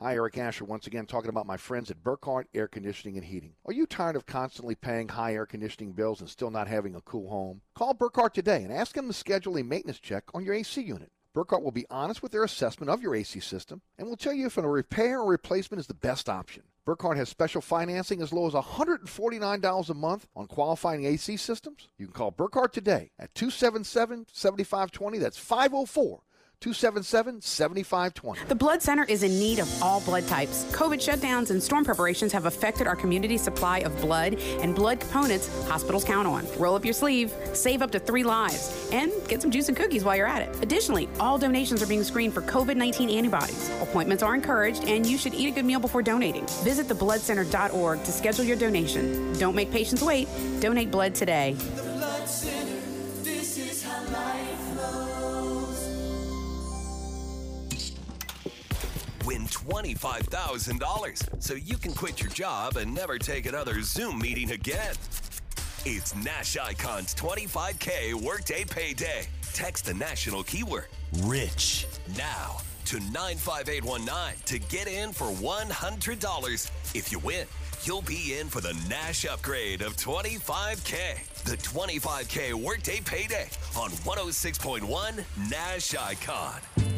Hi, Eric Asher, once again talking about my friends at Burkhart Air Conditioning and Heating. Are you tired of constantly paying high air conditioning bills and still not having a cool home? Call Burkhart today and ask them to schedule a maintenance check on your AC unit. Burkhart will be honest with their assessment of your AC system and will tell you if a repair or replacement is the best option. Burkhart has special financing as low as $149 a month on qualifying AC systems. You can call Burkhart today at 277 7520. That's 504 277 7520. The Blood Center is in need of all blood types. COVID shutdowns and storm preparations have affected our community supply of blood and blood components hospitals count on. Roll up your sleeve, save up to three lives, and get some juice and cookies while you're at it. Additionally, all donations are being screened for COVID 19 antibodies. Appointments are encouraged, and you should eat a good meal before donating. Visit thebloodcenter.org to schedule your donation. Don't make patients wait. Donate blood today. $25,000 so you can quit your job and never take another Zoom meeting again. It's Nash Icon's 25K Workday Payday. Text the national keyword RICH now to 95819 to get in for $100. If you win, you'll be in for the Nash upgrade of 25K. The 25K Workday Payday on 106.1 Nash Icon.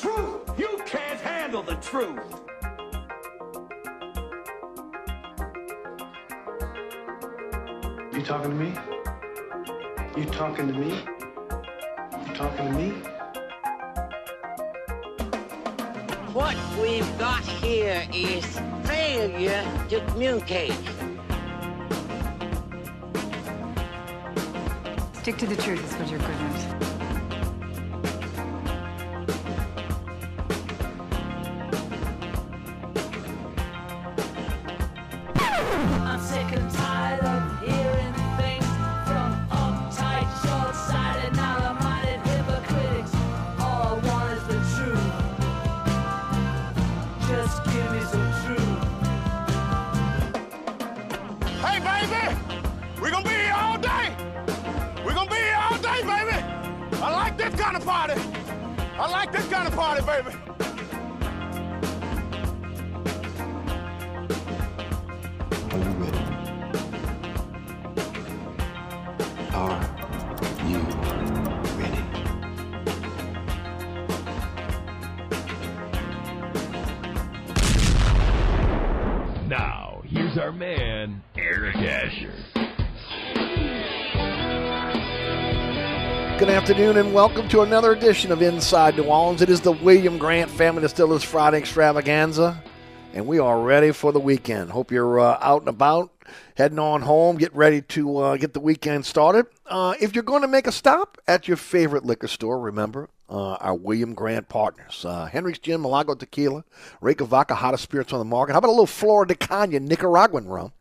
Truth. You can't handle the truth. You talking to me? You talking to me? You talking to me? What we've got here is failure to communicate. Stick to the truth is what you're good at. Afternoon and welcome to another edition of Inside New Orleans. It is the William Grant Family Distillers Friday Extravaganza, and we are ready for the weekend. Hope you're uh, out and about, heading on home, get ready to uh, get the weekend started. Uh, if you're going to make a stop at your favorite liquor store, remember uh, our William Grant partners uh, Hendrick's Gin, Milagro Tequila, Reyka Vodka, hottest spirits on the market. How about a little Flor de Caña Nicaraguan rum?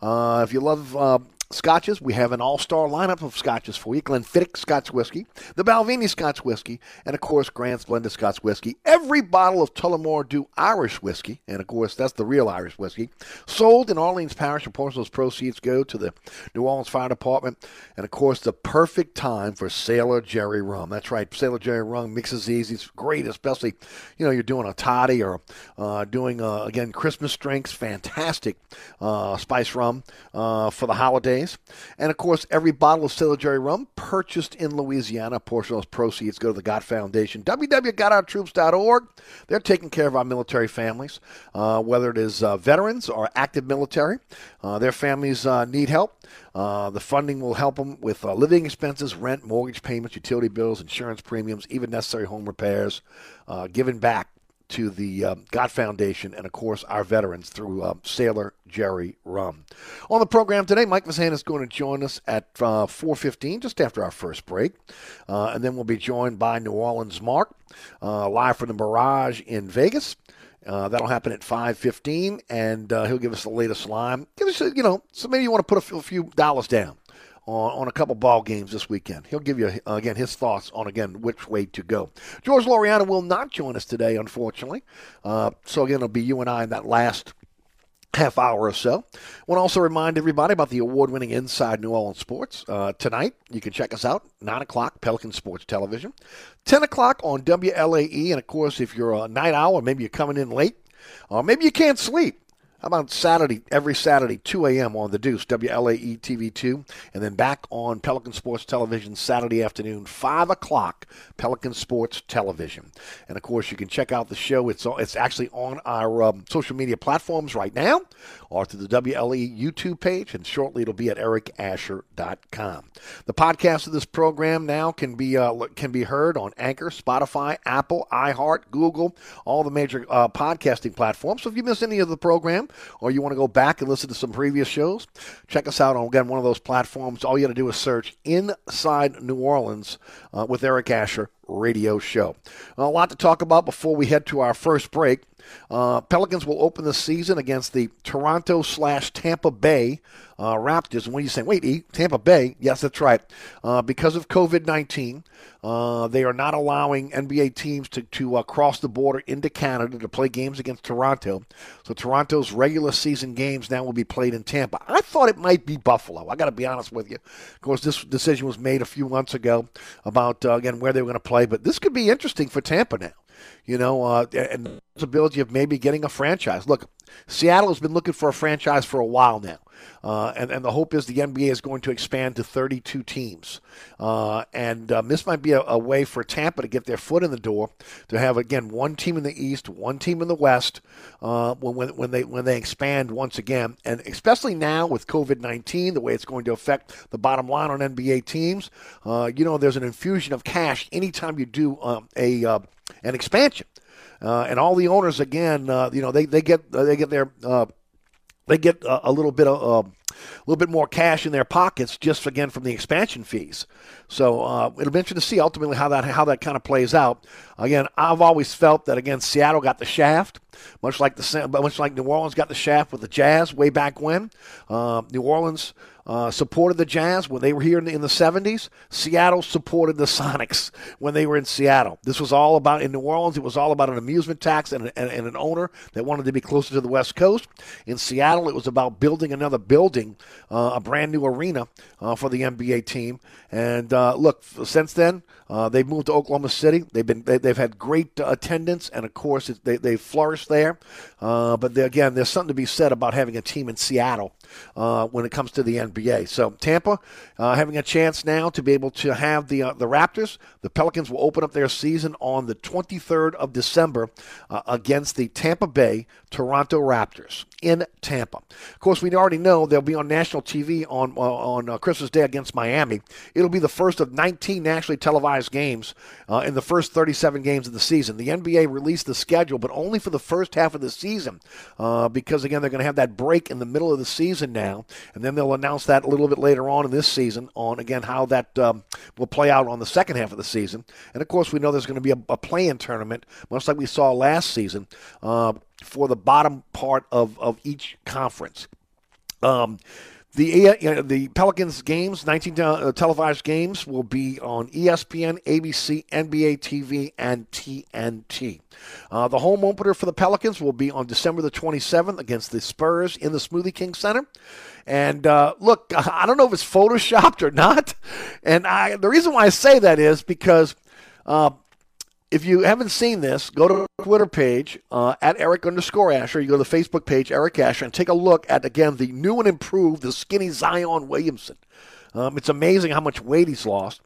Uh, if you love uh, scotches. We have an all-star lineup of scotches for you. Glenfiddich Scotch Whiskey, the Balvenie Scotch Whiskey, and of course Grant's Blended Scotch Whiskey. Every bottle of Tullamore Dew Irish Whiskey, and of course that's the real Irish whiskey, sold in Orleans Parish. Of those proceeds go to the New Orleans Fire Department, and of course the perfect time for Sailor Jerry rum. That's right, Sailor Jerry rum mixes easy. It's great, especially you know you're doing a toddy or uh, doing uh, again Christmas drinks. Fantastic uh, spice rum uh, for the holidays. And of course, every bottle of Jerry rum purchased in Louisiana, a portion of those proceeds go to the God Foundation. www.gotourtroops.org. They're taking care of our military families, uh, whether it is uh, veterans or active military. Uh, their families uh, need help. Uh, the funding will help them with uh, living expenses, rent, mortgage payments, utility bills, insurance premiums, even necessary home repairs, giving back to the uh, God Foundation and, of course, our veterans through uh, Sailor Jerry Rum. On the program today, Mike Vasan is going to join us at uh, 4.15, just after our first break. Uh, and then we'll be joined by New Orleans Mark, uh, live from the Mirage in Vegas. Uh, that'll happen at 5.15, and he'll give us the latest line. Give us, you know, so maybe you want to put a few dollars down on, on a couple ball games this weekend. He'll give you, uh, again, his thoughts on, again, which way to go. George Loriano will not join us today, unfortunately. Uh, so, again, it'll be you and I in that last half hour or so. I want to also remind everybody about the award winning Inside New Orleans Sports. Uh, tonight, you can check us out, 9 o'clock, Pelican Sports Television. 10 o'clock on WLAE. And of course, if you're a night owl, maybe you're coming in late, or maybe you can't sleep, how about Saturday, every Saturday, 2 a.m. on The Deuce, WLAE TV 2, and then back on Pelican Sports Television Saturday afternoon, 5 o'clock, Pelican Sports Television. And of course, you can check out the show. It's, it's actually on our um, social media platforms right now, or through the WLE YouTube page, and shortly it'll be at ericasher.com. The podcast of this program now can be uh, can be heard on Anchor, Spotify, Apple, iHeart, Google, all the major uh, podcasting platforms. So if you miss any of the program, or you want to go back and listen to some previous shows, check us out on again one of those platforms. All you got to do is search Inside New Orleans uh, with Eric Asher radio show. A lot to talk about before we head to our first break. Uh, Pelicans will open the season against the Toronto slash Tampa Bay uh, Raptors. And when you say, wait, e, Tampa Bay? Yes, that's right. Uh, because of COVID 19, uh, they are not allowing NBA teams to, to uh, cross the border into Canada to play games against Toronto. So Toronto's regular season games now will be played in Tampa. I thought it might be Buffalo. I got to be honest with you. Of course, this decision was made a few months ago about, uh, again, where they were going to play. But this could be interesting for Tampa now you know, uh, and the possibility of maybe getting a franchise. Look, Seattle has been looking for a franchise for a while now. Uh, and, and the hope is the NBA is going to expand to 32 teams. Uh, and um, this might be a, a, way for Tampa to get their foot in the door, to have, again, one team in the East, one team in the West uh, when, when, they, when they expand once again. And especially now with COVID 19, the way it's going to affect the bottom line on NBA teams, uh, you know, there's an infusion of cash anytime you do um, a, uh, an expansion. Uh, and all the owners again, uh, you know, they, they get uh, they get their uh, they get a, a, little bit of uh, a little bit more cash in their pockets just again from the expansion fees. So uh, it'll be interesting to see ultimately how that how that kind of plays out. Again, I've always felt that again Seattle got the shaft, much like the much like New Orleans got the shaft with the Jazz way back when. New Orleans uh, supported the Jazz when they were here in the, in the 70s. Seattle supported the Sonics when they were in Seattle. This was all about, in New Orleans, it was all about an amusement tax and, and, an owner that wanted to be closer to the West Coast. In Seattle, it was about building another building, uh, a brand new arena uh, for the NBA team. And uh, look, since then, uh, they've moved to Oklahoma City. They've been they, have had great uh, attendance, and of course they they've flourished there. But again, there's something to be said about having a team in Seattle uh, when it comes to the NBA. So Tampa uh, having a chance now to be able to have the uh, the Raptors. The Pelicans will open up their season on the 23rd of December against the Tampa Bay Toronto Raptors in Tampa. Of course, we already know they'll be on national TV on on Christmas Day against Miami. It'll be the first of 19 nationally televised televised games uh, in the first 37 games of the season. The NBA released the schedule, but only for the first half of the season uh, because, again, they're going to have that break in the middle of the season now, and then they'll announce that a little bit later on in this season on, again, how that um, will play out on the second half of the season. And, of course, we know there's going to be a, a play-in tournament, much like we saw last season, uh, for the bottom part of, of each conference. Um, The the Pelicans games, 19 uh, televised games, will be on ESPN, ABC, NBA TV, and TNT. Uh, the home opener for the Pelicans will be on December the 27th against the Spurs in the Smoothie King Center. And uh, look, I don't know if it's photoshopped or not. And I, the reason why I say that is because uh, if you haven't seen this, go to Twitter page uh, at Eric underscore Asher. You go to the Facebook page, Eric Asher, and take a look at, again, the new and improved, the skinny Zion Williamson. Um, it's amazing how much weight he's lost.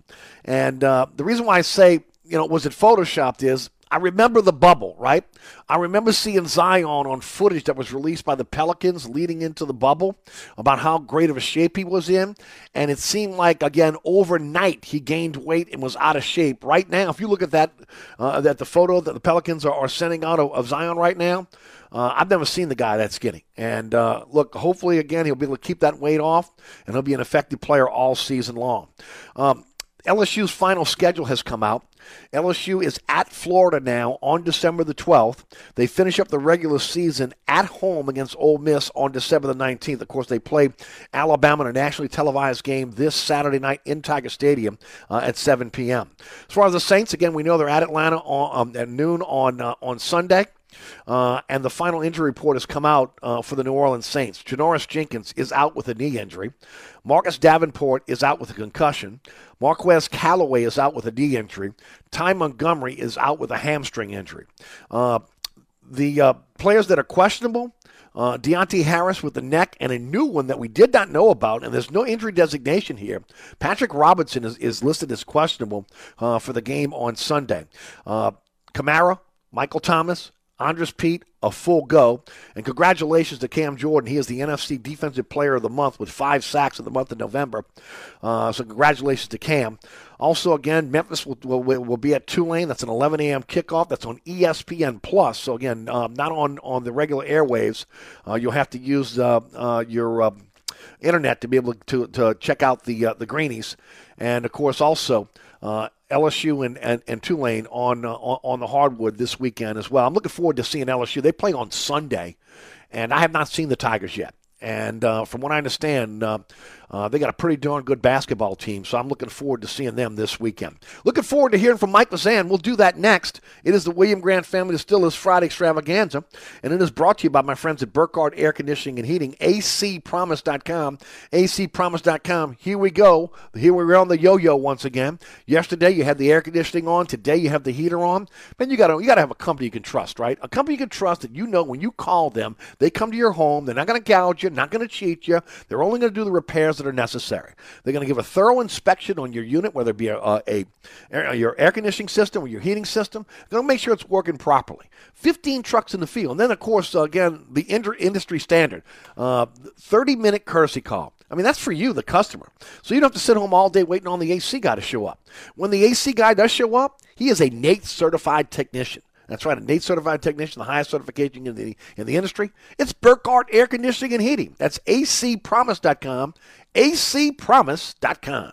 And uh, the reason why I say, you know, was it photoshopped is I remember the bubble, right? I remember seeing Zion on footage that was released by the Pelicans leading into the bubble about how great of a shape he was in. And it seemed like, again, overnight he gained weight and was out of shape. Right now, if you look at that, uh, that the photo that the Pelicans are, are sending out of, of Zion right now, uh, I've never seen the guy that skinny. And uh, look, hopefully, again, he'll be able to keep that weight off and he'll be an effective player all season long. Um, LSU's final schedule has come out. LSU is at Florida now on December the 12th. They finish up the regular season at home against Ole Miss on December the 19th. Of course, they play Alabama in a nationally televised game this Saturday night in Tiger Stadium uh, at 7 p.m. As far as the Saints, again, we know they're at Atlanta on, um, at noon on uh, on Sunday. Uh, and the final injury report has come out uh, for the New Orleans Saints. Janoris Jenkins is out with a knee injury. Marcus Davenport is out with a concussion. Marquez Callaway is out with a knee injury. Ty Montgomery is out with a hamstring injury. Uh, the uh, players that are questionable uh, Deonte Harris with the neck, and a new one that we did not know about, and there's no injury designation here. Patrick Robinson is, is listed as questionable uh, for the game on Sunday. Uh, Kamara, Michael Thomas, Andrus Peat, a full go. And congratulations to Cam Jordan. He is the NFC Defensive Player of the Month with five sacks in the month of November. Uh, so congratulations to Cam. Also, again, Memphis will, will, will be at Tulane. That's an 11 a.m. kickoff. That's on ESPN Plus. So again, um, not on on the regular airwaves. Uh, you'll have to use uh, uh, your uh, internet to be able to to check out the uh, the greenies. And of course, also. Uh, LSU and, and, and Tulane on, uh, on the hardwood this weekend as well. I'm looking forward to seeing LSU. They play on Sunday, and I have not seen the Tigers yet. And uh, from what I understand, uh, uh, they got a pretty darn good basketball team, so I'm looking forward to seeing them this weekend. Looking forward to hearing from Mike Lazan. We'll do that next. It is the William Grant Family Distillers Friday Extravaganza, and it is brought to you by my friends at Burkhardt Air Conditioning and Heating, acpromise.com, acpromise.com. Here we go. Here we're on the yo-yo once again. Yesterday you had the air conditioning on. Today you have the heater on. Man, you got to you got to have a company you can trust, right? A company you can trust that you know when you call them, they come to your home. They're not going to gouge you, not going to cheat you. They're only going to do the repairs that are necessary. They're going to give a thorough inspection on your unit, whether it be a, a, a your air conditioning system or your heating system. They're going to make sure it's working properly. 15 trucks in the field. And then, of course, uh, again, the industry standard uh, 30 minute courtesy call. I mean, that's for you, the customer. So you don't have to sit home all day waiting on the AC guy to show up. When the AC guy does show up, he is a NATE certified technician. That's right, a NATE certified technician, the highest certification in the in the industry. It's Burkhardt Air Conditioning and Heating. That's acpromise.com, acpromise.com.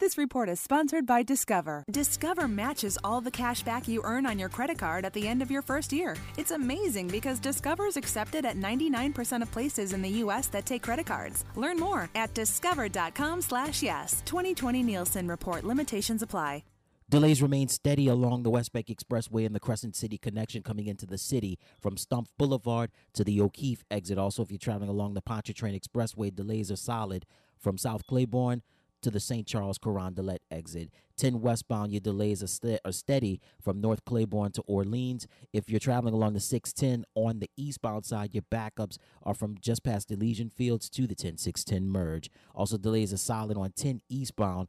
This report is sponsored by Discover. Discover matches all the cash back you earn on your credit card at the end of your first year. It's amazing because Discover is accepted at 99% of places in the U.S. that take credit cards. Learn more at discover.com slash yes. 2020 Nielsen report limitations apply. Delays remain steady along the West Bank Expressway and the Crescent City connection coming into the city from Stumpf Boulevard to the O'Keefe exit. Also, if you're traveling along the Pontchartrain Expressway, delays are solid from South Claiborne to the St. Charles Carondelet exit. 10 westbound, your delays are, ste- are steady from North Claiborne to Orleans. If you're traveling along the 610 on the eastbound side, your backups are from just past Elysian Fields to the 10610 merge. Also, delays are solid on 10 eastbound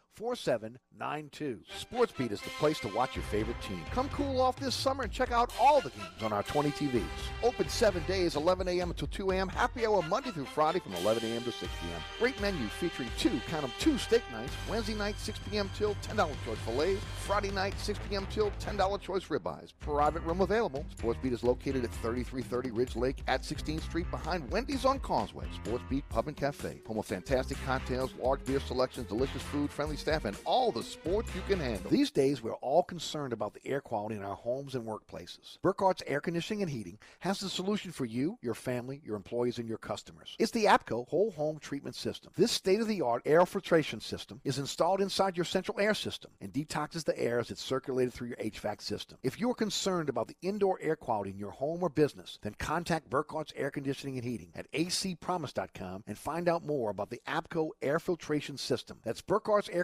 4792. Sports Beat is the place to watch your favorite team. Come cool off this summer and check out all the games on our 20 TVs. Open seven days, 11 a.m. until 2 a.m. Happy hour Monday through Friday from 11 a.m. to 6 p.m. Great menu featuring two, count them, two steak nights. Wednesday night, 6 p.m. till $10 choice fillets. Friday night, 6 p.m. till $10 choice ribeyes. Private room available. SportsBeat is located at 3330 Ridge Lake at 16th Street behind Wendy's on Causeway. SportsBeat Pub and Cafe. Home of fantastic cocktails, large beer selections, delicious food, friendly staff, and all the sports you can handle. These days, we're all concerned about the air quality in our homes and workplaces. Burkhart's Air Conditioning and Heating has the solution for you, your family, your employees, and your customers. It's the APCO Whole Home Treatment System. This state-of-the-art air filtration system is installed inside your central air system and detoxes the air as it's circulated through your HVAC system. If you are concerned about the indoor air quality in your home or business, then contact Burkhart's Air Conditioning and Heating at acpromise.com and find out more about the APCO air filtration system. That's Burkhart's Air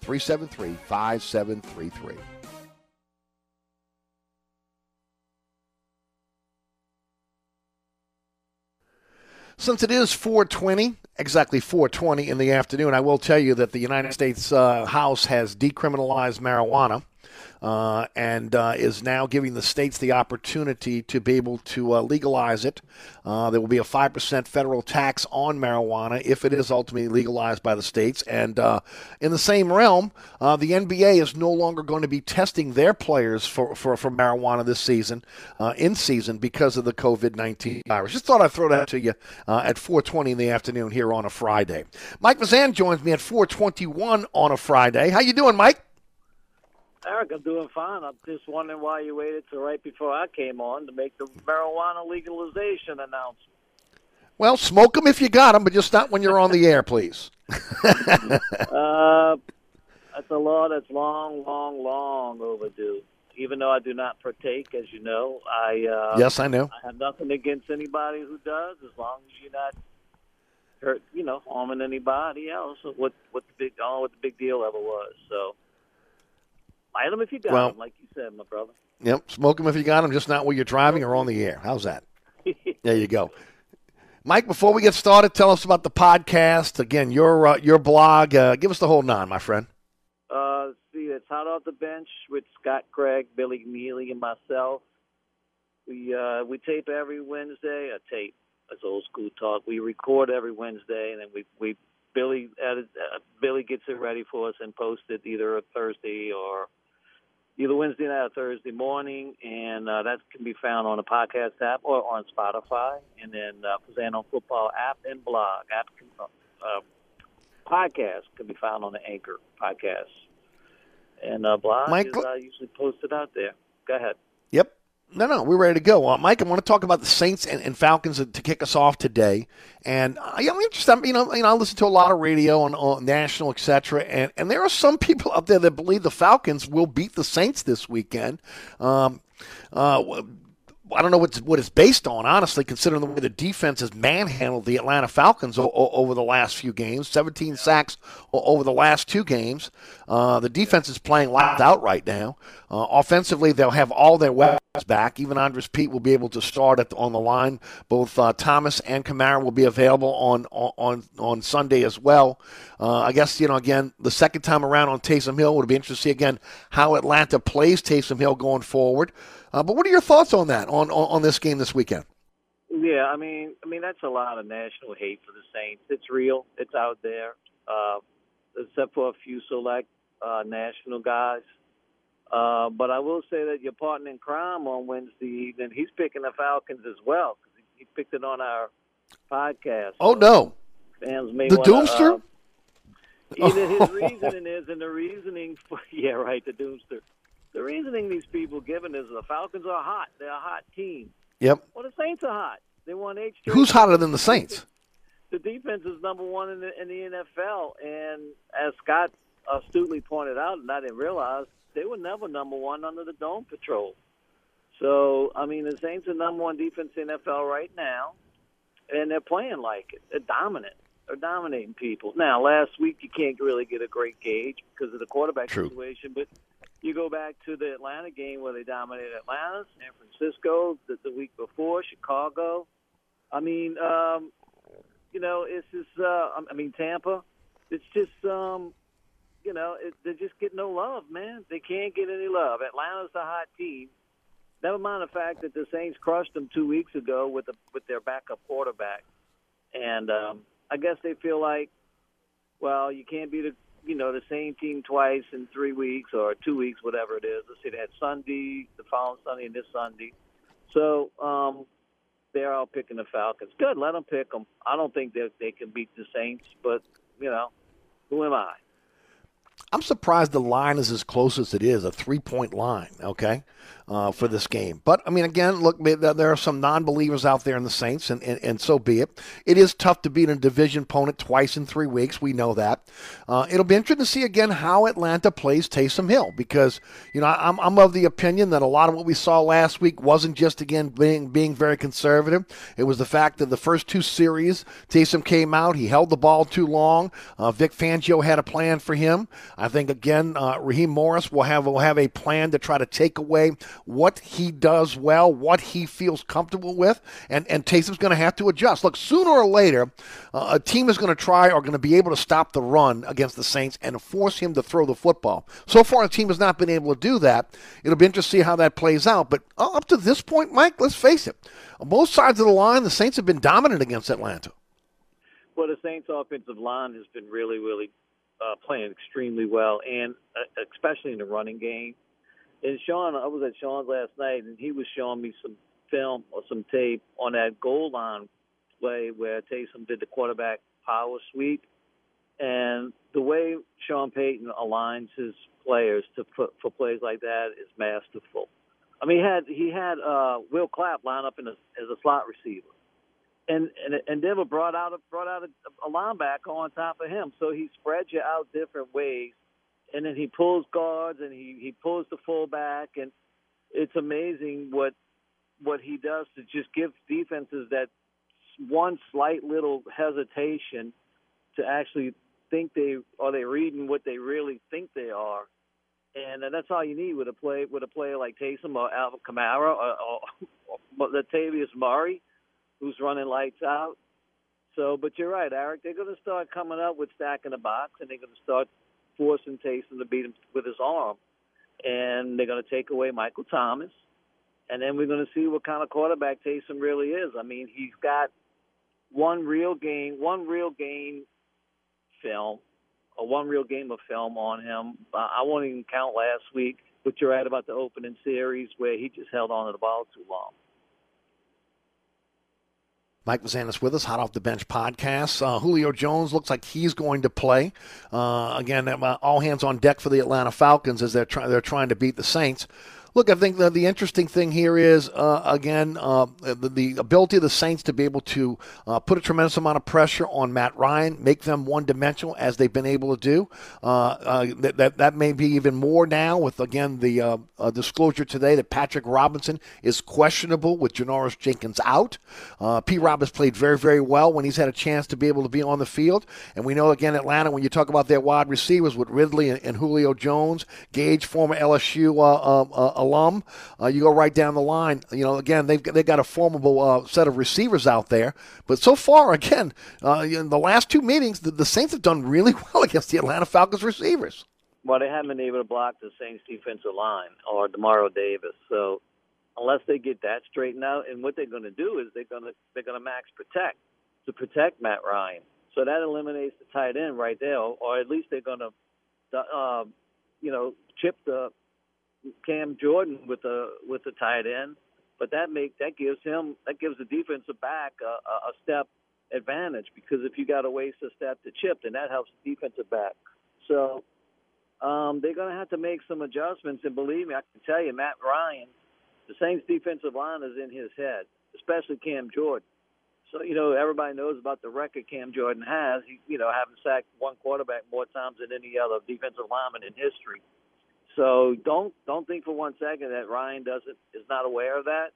504-373-5733. Since it is 420, exactly 420 in the afternoon, I will tell you that the United States uh, House has decriminalized marijuana. Uh, and uh, is now giving the states the opportunity to be able to uh, legalize it. Uh, there will be a 5% federal tax on marijuana if it is ultimately legalized by the states. And uh, in the same realm, uh, the NBA is no longer going to be testing their players for, for, for marijuana this season, in season, because of the COVID 19 virus. Just thought I'd throw that to you at 420 in the afternoon here on a Friday. Mike Mazan joins me at 421 on a Friday. How you doing, Mike? Eric, I'm doing fine. I'm just wondering why you waited till right before I came on to make the marijuana legalization announcement. Well, smoke them if you got them, but just not when you're on the air, please. uh, that's a law that's long, long, long overdue. Even though I do not partake, as you know, I uh, yes, I know. I have nothing against anybody who does, as long as you're not hurt, you know, harming anybody else. What what the big, don't what the big deal ever was. So Light them if you got well, them, like you said, my brother. Yep, smoke them if you got them, just not while you're driving or on the air. How's that? there you go. Mike, before we get started, tell us about the podcast. Again, your uh, your blog. Uh, give us the whole nine, my friend. Uh, see, it's hot off the bench with Scott Craig, Billy Neely, and myself. We uh, we tape every Wednesday. A tape. That's old school talk. We record every Wednesday, and then we we Billy edit, uh, Billy gets it ready for us and posts it either a Thursday or either Wednesday night or Thursday morning, and uh, that can be found on the podcast app or on Spotify, and then uh, Fazano Football app and blog app. Can, uh, podcast can be found on the Anchor podcast, and uh, blog Mike, is uh, usually posted out there. Go ahead. No, no, we're ready to go. Uh, Mike, I want to talk about the Saints and, and Falcons to kick us off today. And uh, I'm interested. You know, you know, I listen to a lot of radio on, on national, etc. And and there are some people out there that believe the Falcons will beat the Saints this weekend. Um, uh, I don't know what what it's based on, honestly, considering the way the defense has manhandled the Atlanta Falcons o- o- over the last few games. 17 sacks o- over the last two games. Uh, the defense is playing locked out right now. Uh, offensively, they'll have all their weapons back. Even Andrus Peat will be able to start at the, on the line. Both uh, Thomas and Kamara will be available on on on Sunday as well. Uh, I guess you know again the second time around on Taysom Hill would be interesting to see again how Atlanta plays Taysom Hill going forward. Uh, but what are your thoughts on that on, on, on this game this weekend? Yeah, I mean, I mean that's a lot of national hate for the Saints. It's real. It's out there. Uh, except for a few select uh, national guys. Uh, but I will say that your partner in crime on Wednesday evening, he's picking the Falcons as well because he picked it on our podcast. Oh no, fans may the wanna, Doomster. Uh, Either his reasoning is, and the reasoning for yeah, right, the Doomster. The reasoning these people given is the Falcons are hot. They're a hot team. Yep. Well, the Saints are hot. They won eight. Who's hotter than the Saints? The defense is number one in the, in the NFL, and as Scott astutely pointed out, and I didn't realize, they were never number one under the Dome Patrol. So, I mean, the Saints are number one defense in the NFL right now, and they're playing like it. They're dominant. They're dominating people. Now, last week you can't really get a great gauge because of the quarterback True. situation, but you go back to the Atlanta game where they dominated Atlanta, San Francisco, the, the week before, Chicago. I mean, um, you know, it's just, uh, I mean, Tampa. It's just, um, you know, it, they just get no love, man. They can't get any love. Atlanta's a hot team. Never mind the fact that the Saints crushed them two weeks ago with a, with their backup quarterback, and um, I guess they feel like, well, you can't be the you know the same team twice in three weeks or two weeks, whatever it is. Let's they had Sunday, the following Sunday, and this Sunday. So um, they're all picking the Falcons. Good, let them pick them. I don't think that they can beat the Saints, but you know, who am I? I'm surprised the line is as close as it is, a three point line, okay, uh, for this game. But, I mean, again, look, there are some non believers out there in the Saints, and, and, and, so be it. It is tough to beat a division opponent twice in three weeks. We know that. Uh, it'll be interesting to see, again, how Atlanta plays Taysom Hill because, you know, I'm, I'm of the opinion that a lot of what we saw last week wasn't just, again, being, being very conservative. It was the fact that the first two series, Taysom came out, he held the ball too long. Uh, Vic Fangio had a plan for him. I think again, uh, Raheem Morris will have will have a plan to try to take away what he does well, what he feels comfortable with, and and Taysom's going to have to adjust. Look, sooner or later, uh, a team is going to try or going to be able to stop the run against the Saints and force him to throw the football. So far, the team has not been able to do that. It'll be interesting to see how that plays out. But up to this point, Mike, let's face it, on both sides of the line, the Saints have been dominant against Atlanta. Well, the Saints' offensive line has been really, really uh, playing extremely well, and uh, especially in the running game. And Sean, I was at Sean's last night, and he was showing me some film or some tape on that goal line play where Taysom did the quarterback power sweep, and the way Sean Payton aligns his players to put for plays like that is masterful. I mean, he had he had uh, Will Clapp line up in a, as a slot receiver and and and Denver brought out a brought out a, a linebacker on top of him, so he spreads you out different ways, and then he pulls guards and he he pulls the fullback, and it's amazing what what he does to just give defenses that one slight little hesitation to actually think they are they reading what they really think they are, and that's all you need with a play with a player like Taysom or Alvin Kamara or, or, or Latavius Murray who's running lights out. So, but you're right, Eric. They're going to start coming up with stacking the box, and they're going to start forcing Taysom to beat him with his arm, and they're going to take away Michael Thomas, and then we're going to see what kind of quarterback Taysom really is. I mean, he's got one real game, one real game film, or one real game of film on him. I won't even count last week, but you're right about the opening series where he just held on to the ball too long. Mike Mazanis with us, hot off the bench podcast. Uh, Julio Jones looks like he's going to play. Uh, again, uh, all hands on deck for the Atlanta Falcons as they're trying they're trying to beat the Saints. Look, I think the, the interesting thing here is, uh, again, uh, the, the, ability of the Saints to be able to uh, put a tremendous amount of pressure on Matt Ryan, make them one dimensional as they've been able to do. Uh, uh, that, that, that may be even more now with, again, the uh, disclosure today that Patrick Robinson is questionable with Janoris Jenkins out. P. Rob has played very, very well when he's had a chance to be able to be on the field. And we know, again, Atlanta, when you talk about their wide receivers with Ridley and, and Julio Jones, Gage, former LSU alum. Uh, you go right down the line. You know, again, they've they got a formidable uh, set of receivers out there. But so far, again, uh, in the last two meetings, the, the Saints have done really well against the Atlanta Falcons receivers. Well, they haven't been able to block the Saints defensive line or Demario Davis. So unless they get that straightened out, and what they're going to do is they're going to they're going to max protect to protect Matt Ryan. So that eliminates the tight end right there, or at least they're going to, uh, you know, chip the Cam Jordan with the with the tight end, but that make that gives him that gives the defensive back a, a step advantage because if you got to waste a step to chip, then that helps the defensive back. So um, they're going to have to make some adjustments. And believe me, I can tell you, Matt Ryan, the Saints defensive line is in his head, especially Cam Jordan. So you know everybody knows about the record Cam Jordan has. He, you know, having sacked one quarterback more times than any other defensive lineman in history. So don't don't think for one second that Ryan doesn't is not aware of that.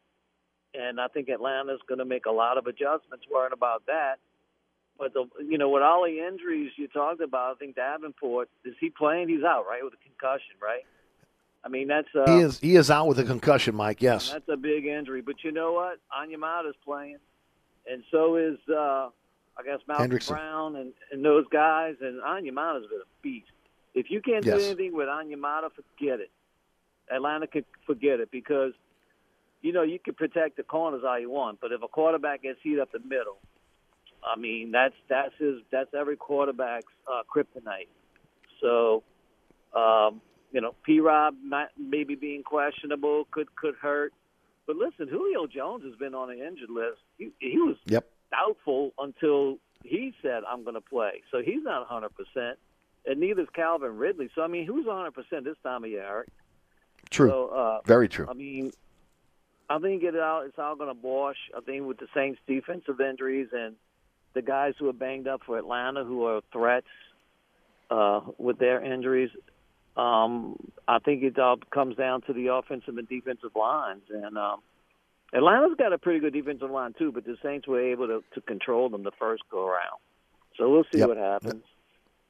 And I think Atlanta's going to make a lot of adjustments worrying about that. But the you know with all the injuries you talked about, I think Davenport is he playing? He's out right with a concussion, right? I mean that's uh, he is he is out with a concussion, Mike. Yes, that's a big injury. But you know what? Onyemata's playing, and so is uh, I guess Malcom. Brown and, and those guys. And Onyemata's been a beast. If you can't Yes. do anything with Onyemata, forget it. Atlanta could forget it because you know you can protect the corners all you want, but if a quarterback gets hit up the middle, I mean that's that's his that's every quarterback's uh, kryptonite. So, um, you know, P. Rob maybe being questionable could could hurt. But listen, Julio Jones has been on the injured list. He, he was Yep. doubtful until he said, "I'm going to play." So he's not 100 percent, and neither is Calvin Ridley. So I mean, who's 100 percent this time of year, Eric? True. So, uh, Very true. I mean, I think it all it's all going to wash. I think with the Saints' defensive injuries and the guys who are banged up for Atlanta, who are threats uh, with their injuries, um, I think it all comes down to the offensive and defensive lines. And um, Atlanta's got a pretty good defensive line too, but the Saints were able to, to control them the first go around. So we'll see Yep. what happens.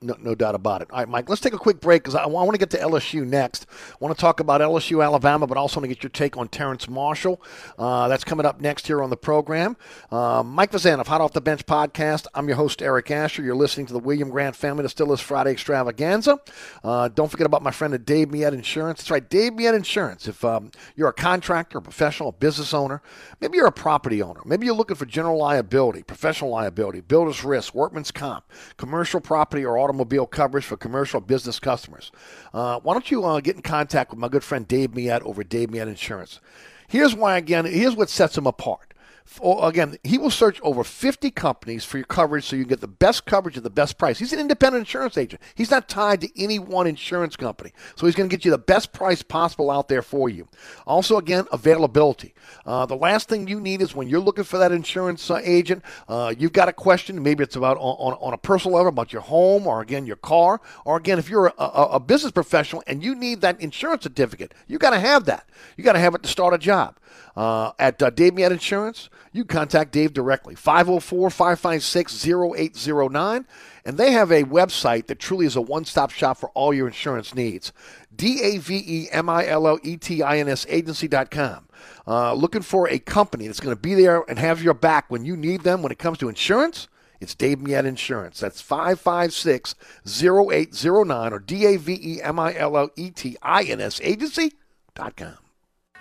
No, no doubt about it. All right, Mike, let's take a quick break because I, want to get to LSU next. I want to talk about LSU, Alabama, but also want to get your take on Terrace Marshall. Uh, that's coming up next here on the program. Uh, Mike Vazan of Hot Off the Bench podcast. I'm your host, Eric Asher. You're listening to the William Grant Family Distillers Friday Extravaganza. Uh, don't forget about my friend Dave Millet Insurance. That's right, Dave Millet Insurance. If um, you're a contractor, a professional, a business owner, maybe you're a property owner, maybe you're looking for general liability, professional liability, builder's risk, workman's comp, commercial property or automobile coverage for commercial business customers. Uh, why don't you uh, get in contact with my good friend Dave Millet over Dave Millet Insurance? Here's why, again, here's what sets him apart. For, again, he will search over 50 companies for your coverage so you can get the best coverage at the best price. He's an independent insurance agent. He's not tied to any one insurance company. So he's going to get you the best price possible out there for you. Also, again, availability. Uh, the last thing you need is when you're looking for that insurance uh, agent, uh, you've got a question. Maybe it's about on, on, on a personal level about your home or, again, your car. Or, again, if you're a, a, a business professional and you need that insurance certificate, you got to have that. You got to have it to start a job. Uh, at uh, Dave Millet Insurance, you contact Dave directly, 504 556 0809. And they have a website that truly is a one stop shop for all your insurance needs. D A V E M I L L E T I N S agency.com. Uh, looking for a company that's going to be there and have your back when you need them when it comes to insurance? It's Dave Millet Insurance. That's 556 0809 or D A V E M I L L E T I N S agency.com.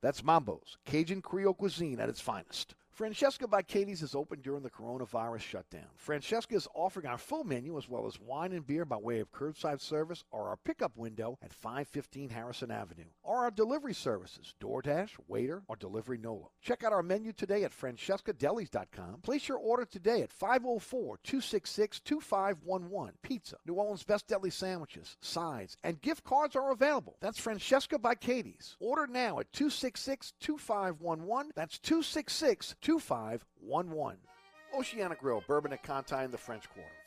That's Mambo's, Cajun Creole cuisine at its finest. Francesca by Katie's is open during the coronavirus shutdown. Francesca is offering our full menu as well as wine and beer by way of curbside service or our pickup window at 515 Harrison Avenue, or our delivery services, DoorDash, Waiter, or Delivery Nola. Check out our menu today at francescadelis.com. Place your order today at 504 266 2511. Pizza, New Orleans' best deli sandwiches, sides, and gift cards are available. That's Francesca by Katie's. Order now at 266 2511. That's 266 2511. Oceana Grill, Bourbon at Conti in the French Quarter.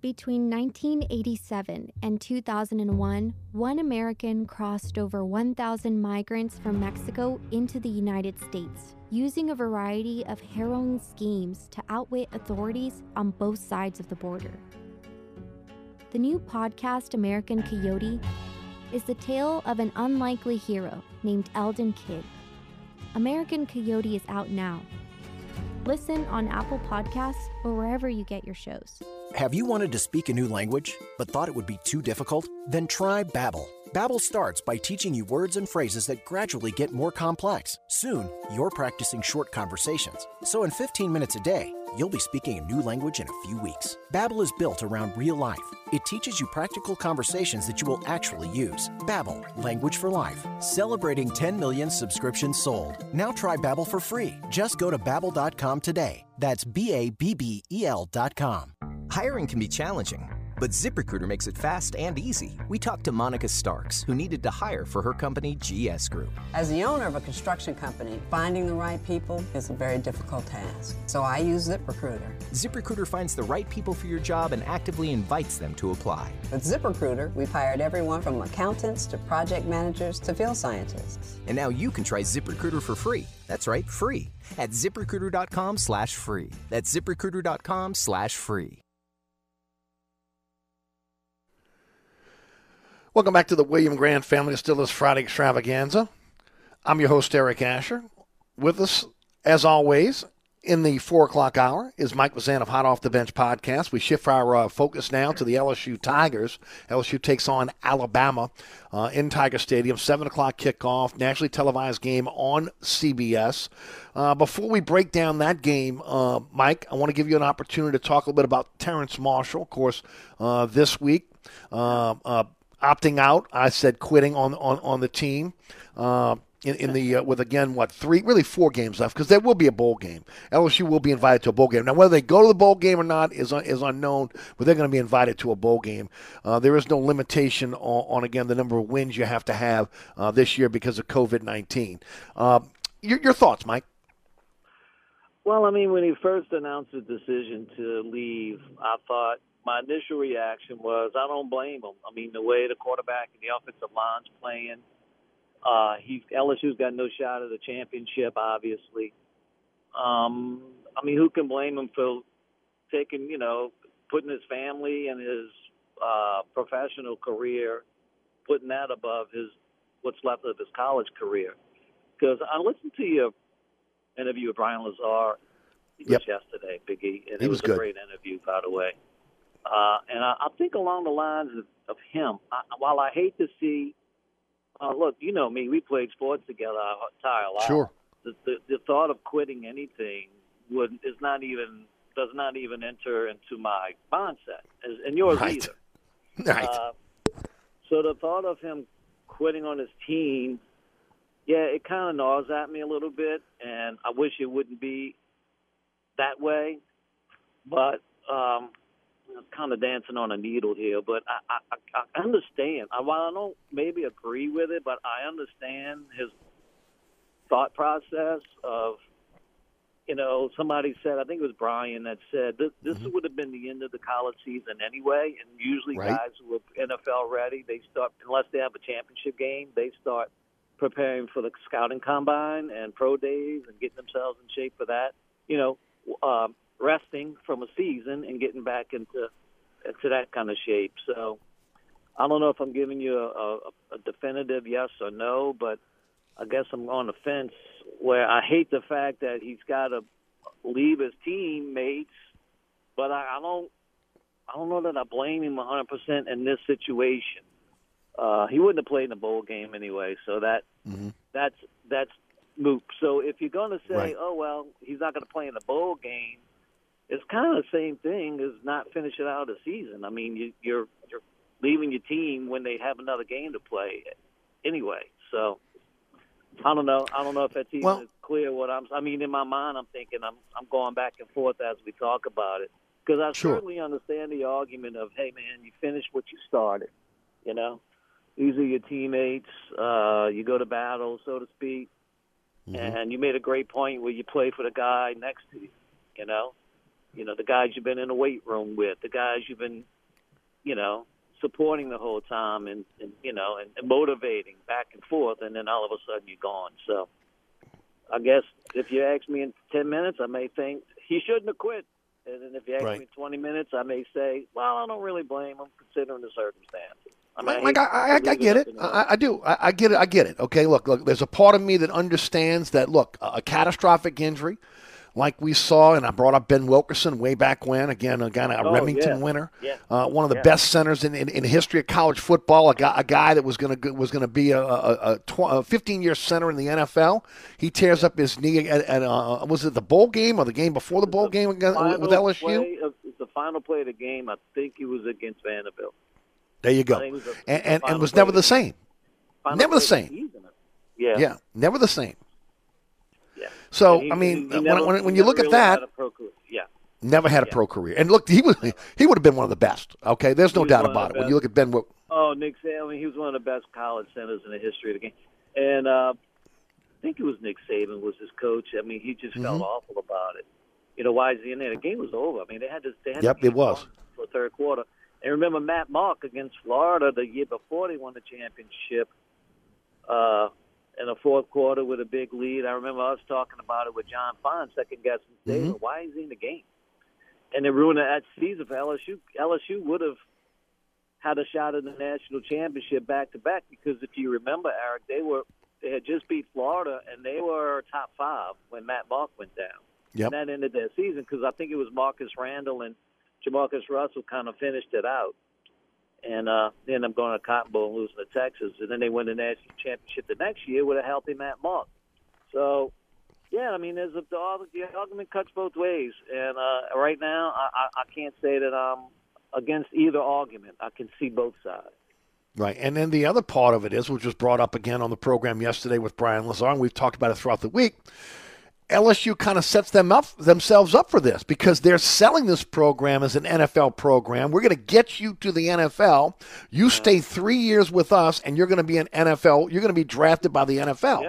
Between 1987 and 2001, one American crossed over 1,000 migrants from Mexico into the United States, using a variety of harrowing schemes to outwit authorities on both sides of the border. The new podcast, American Coyote, is the tale of an unlikely hero named Eldon Kidd. American Coyote is out now. Listen on Apple Podcasts or wherever you get your shows. Have you wanted to speak a new language but thought it would be too difficult? Then try Babbel. Babbel starts by teaching you words and phrases that gradually get more complex. Soon, you're practicing short conversations. So in 15 minutes a day, you'll be speaking a new language in a few weeks. Babbel is built around real life. It teaches you practical conversations that you will actually use. Babbel, language for life. Celebrating 10 million subscriptions sold. Now try Babbel for free. Just go to babbel.com today. That's B A B B E L.com. Hiring can be challenging, but ZipRecruiter makes it fast and easy. We talked to Monica Starks, who needed to hire for her company, GS Group. As the owner of a construction company, finding the right people is a very difficult task. So I use ZipRecruiter. ZipRecruiter finds the right people for your job and actively invites them to apply. With ZipRecruiter, we've hired everyone from accountants to project managers to field scientists. And now you can try ZipRecruiter for free. That's right, free. At ziprecruiter.com slash free. That's ziprecruiter.com slash free. Welcome back to the William Grant Family Distillers Friday Extravaganza. I'm your host, Eric Asher. With us, as always, in the 4 o'clock hour is Mike Wazan of Hot Off the Bench podcast. We shift our uh, focus now to the LSU Tigers. LSU takes on Alabama uh, in Tiger Stadium, 7 o'clock kickoff, nationally televised game on CBS. Uh, before we break down that game, uh, Mike, I want to give you an opportunity to talk a little bit about Terrace Marshall. Of course, uh, this week, uh, opting out. I said quitting on on, on the team. Uh, in, in the uh, with again what three really four games left because there will be a bowl game. LSU will be invited to a bowl game. Now whether they go to the bowl game or not is is unknown, but they're going to be invited to a bowl game. Uh, there is no limitation on, on, again the number of wins you have to have uh, this year because of COVID nineteen. Uh, your, your thoughts, Mike? Well, I mean, when he first announced the decision to leave, I thought my initial reaction was I don't blame him. I mean, the way the quarterback and the offensive line's playing, uh, he LSU's got no shot at the championship, obviously. Um, I mean, who can blame him for taking, you know, putting his family and his uh, professional career, putting that above his what's left of his college career? Because I listened to your interview with Brian Lazar yep. yesterday, Biggie, and he it was, was, good. a great interview, by the way. Uh, and I, I think along the lines of, of him, I, while I hate to see, uh, look, you know me, we played sports together our entire life. Sure. The, the, the thought of quitting anything would is not even does not even enter into my mindset, as- and yours Right. either. Right. Uh, so the thought of him quitting on his team, yeah, it kind of gnaws at me a little bit, and I wish it wouldn't be that way. But um, kind of dancing on a needle here. But I, I, I understand. I, while I don't maybe agree with it, but I understand his thought process of. You know, somebody said, I think it was Brian that said this, this would have been the end of the college season anyway. And usually, Right. guys who are NFL ready, they start unless they have a championship game, they start preparing for the scouting combine and pro days and getting themselves in shape for that. you know, uh, resting from a season and getting back into into that kind of shape. So I don't know if I'm giving you a, a, a definitive yes or no, but I guess I'm on the fence where I hate the fact that he's got to leave his teammates, but I, I don't. I don't know that I blame him 100% in this situation. Uh, he wouldn't have played in the bowl game anyway, so that Mm-hmm. that's that's moot. So if you're going to say, Right. oh well, he's not going to play in the bowl game, it's kind of the same thing as not finishing out a season. I mean, you, you're you're leaving your team when they have another game to play anyway. So I don't know. I don't know if that's even Well- clear what I'm. I mean, in my mind, I'm thinking I'm I'm going back and forth as we talk about it because I Sure. certainly understand the argument of, hey man, you finished what you started. You know, these are your teammates. Uh, you go to battle, so to speak. And you made a great point where you play for the guy next to you. You know, you know the guys you've been in the weight room with, the guys you've been, you know, supporting the whole time, and, and you know, and, and motivating back and forth, and then all of a sudden you're gone. So, I guess if you ask me in ten minutes, I may think he shouldn't have quit. And then if you ask Right. me in 20 minutes, I may say, well, I don't really blame him considering the circumstances. I mean, Like, I, I, I get it. I, I do. I, I get it. I get it. Okay. Look, look. There's a part of me that understands that. Look, a, a catastrophic injury, like we saw, and I brought up Ben Wilkerson way back when. Again, a guy, a Oh, Rimington yeah. winner, Yeah. uh, one of the Yeah. best centers in, in, in history of college football. A guy, a guy that was going to was going to be a, a, a, 15 year center in the NFL. He tears up his knee at, at uh, was it the bowl game or the game before the bowl game against, with LSU? of- the final play of the game, I think he was against Vanderbilt. There you go. the- And and, and was never the the same. Final Never the same. Yeah. Yeah, never the same. Yeah. So he- I mean, he- he when, never- when, when you look at that, pro career. yeah. never had a pro career. And look, he was he would have been one of the best. Okay, there's no doubt about it. When you look at Ben, Wil- Oh, Nick Saban. I mean, he was one of the best college centers in the history of the game. And uh, I think it was Nick Saban was his coach. I mean, he just felt Mhm. awful about it. You know, why is he in there? The game was over. I mean, they had to. They had Yep, to it was. for the third quarter. And remember Matt Mauck against Florida the year before they won the championship. Uh, in the fourth quarter with a big lead. I remember us talking about it with John Fine, second guessing Saban. Mhm. Why is he in the game? And they ruined that season for LSU. LSU would have had a shot at the national championship back to back because if you remember, Eric, they were they had just beat Florida and they were top five when Matt Mauck went down. Yep. And that ended their season because I think it was Marcus Randall and Jamarcus Russell kind of finished it out. And uh, they ended up going to Cotton Bowl and losing to Texas. And then they win the national championship the next year with a healthy Matt Mauck. So, yeah, I mean, there's a, the, the argument cuts both ways. And uh, right now, I, I can't say that I'm against either argument. I can see both sides. right? And then the other part of it is, which was brought up again on the program yesterday with Brian Lazar, and we've talked about it throughout the week. LSU kind of sets them up themselves up for this because they're selling this program as an NFL program. We're going to get you to the NFL. You stay three years with us, and you're going to be an NFL. You're going to be drafted by the NFL.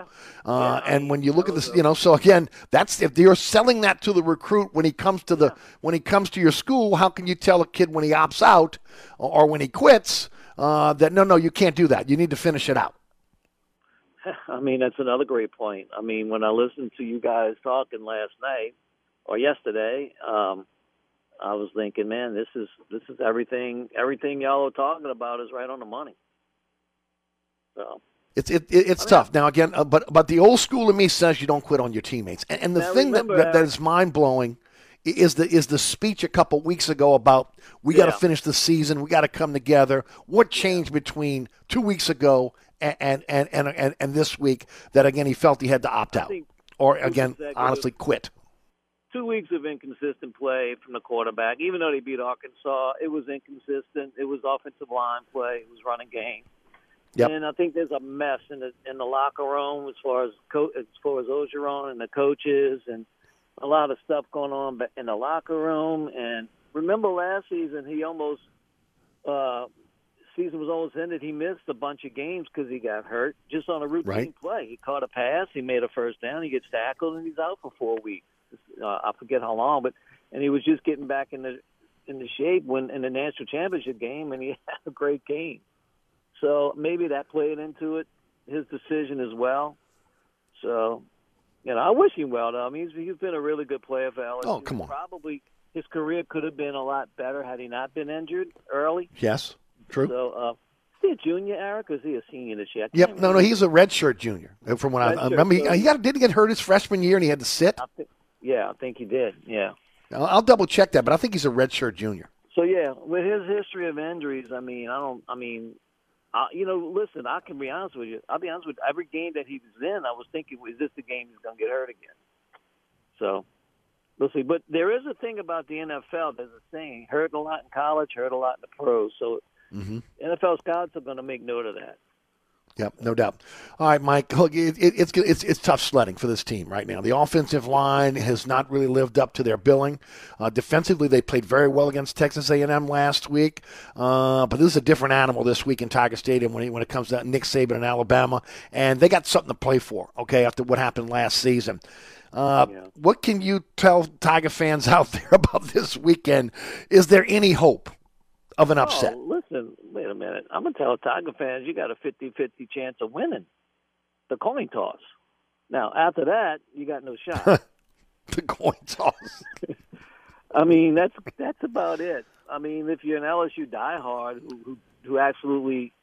Uh, and when you look at this, you know, so again, that's if you're selling that to the recruit when he comes to the when he comes to your school. How can you tell a kid when he opts out or, or when he quits uh, that no, no, you can't do that. You need to finish it out. I mean, that's another great point. I mean, when I listened to you guys talking last night or yesterday, um, I was thinking, man, this is this is everything. Everything y'all are talking about is right on the money. So It's it, it, it's tough now again, uh, but but the old school of me says you don't quit on your teammates. And, and the Now, thing that, that that uh, mind blowing is the is the speech a couple weeks ago about we got to finish the season, we got to come together. What changed between two weeks ago and and, and and and this week that again he felt he had to opt out or again honestly quit. two weeks of inconsistent play from the quarterback. Even though they beat Arkansas, it was inconsistent. It was offensive line play. It was running game. Yep. And I think there's a mess in the in the locker room as far as co- as far as Orgeron and the coaches and a lot of stuff going on in the locker room. And remember last season, he almost uh, season was almost ended. He missed a bunch of games because he got hurt just on a routine Right. play. He caught a pass, he made a first down, he gets tackled, and he's out for four weeks. Uh, I forget how long, but and he was just getting back in the in the shape when in the national championship game, and he had a great game. So maybe that played into it, his decision as well. So, You know, I wish him well. Though. I mean, he's, he's been a really good player for LSU. Oh, come on. Probably his career could have been a lot better had he not been injured early. Yes, true. So, uh, is he a junior, Eric, or is he a senior this year? I Yep. No, no, he's a redshirt junior. uh, From what I, I remember, he, he got did he get hurt his freshman year and he had to sit. I think, yeah, I think he did. Yeah. I'll, I'll double check that, but I think he's a redshirt junior. So yeah, with his history of injuries, I mean, I don't. I mean, uh, you know, listen, I can be honest with you. I'll be honest with you. Every game that he was in, I was thinking, is this the game he's going to get hurt again? So we'll see. But there is a thing about the NFL. There's a saying: hurt a lot in college, hurt a lot in the pros. So Mm-hmm. NFL scouts are going to make note of that. Yep, no doubt. All right, Mike. Look, it, it, it's it's it's tough sledding for this team right now. The offensive line has not really lived up to their billing. Uh, defensively, they played very well against Texas A&M last week, uh, but this is a different animal this week in Tiger Stadium when it, when it comes to Nick Saban and Alabama, and they got something to play for. Okay, after what happened last season. Uh, What can you tell Tiger fans out there about this weekend? Is there any hope of an upset? Oh, listen, wait a minute. I'm going to tell Tiger fans you got a 50-50 chance of winning the coin toss. Now, after that, you got no shot. the coin toss. I mean, that's that's about it. I mean, if you're an LSU diehard who who, who absolutely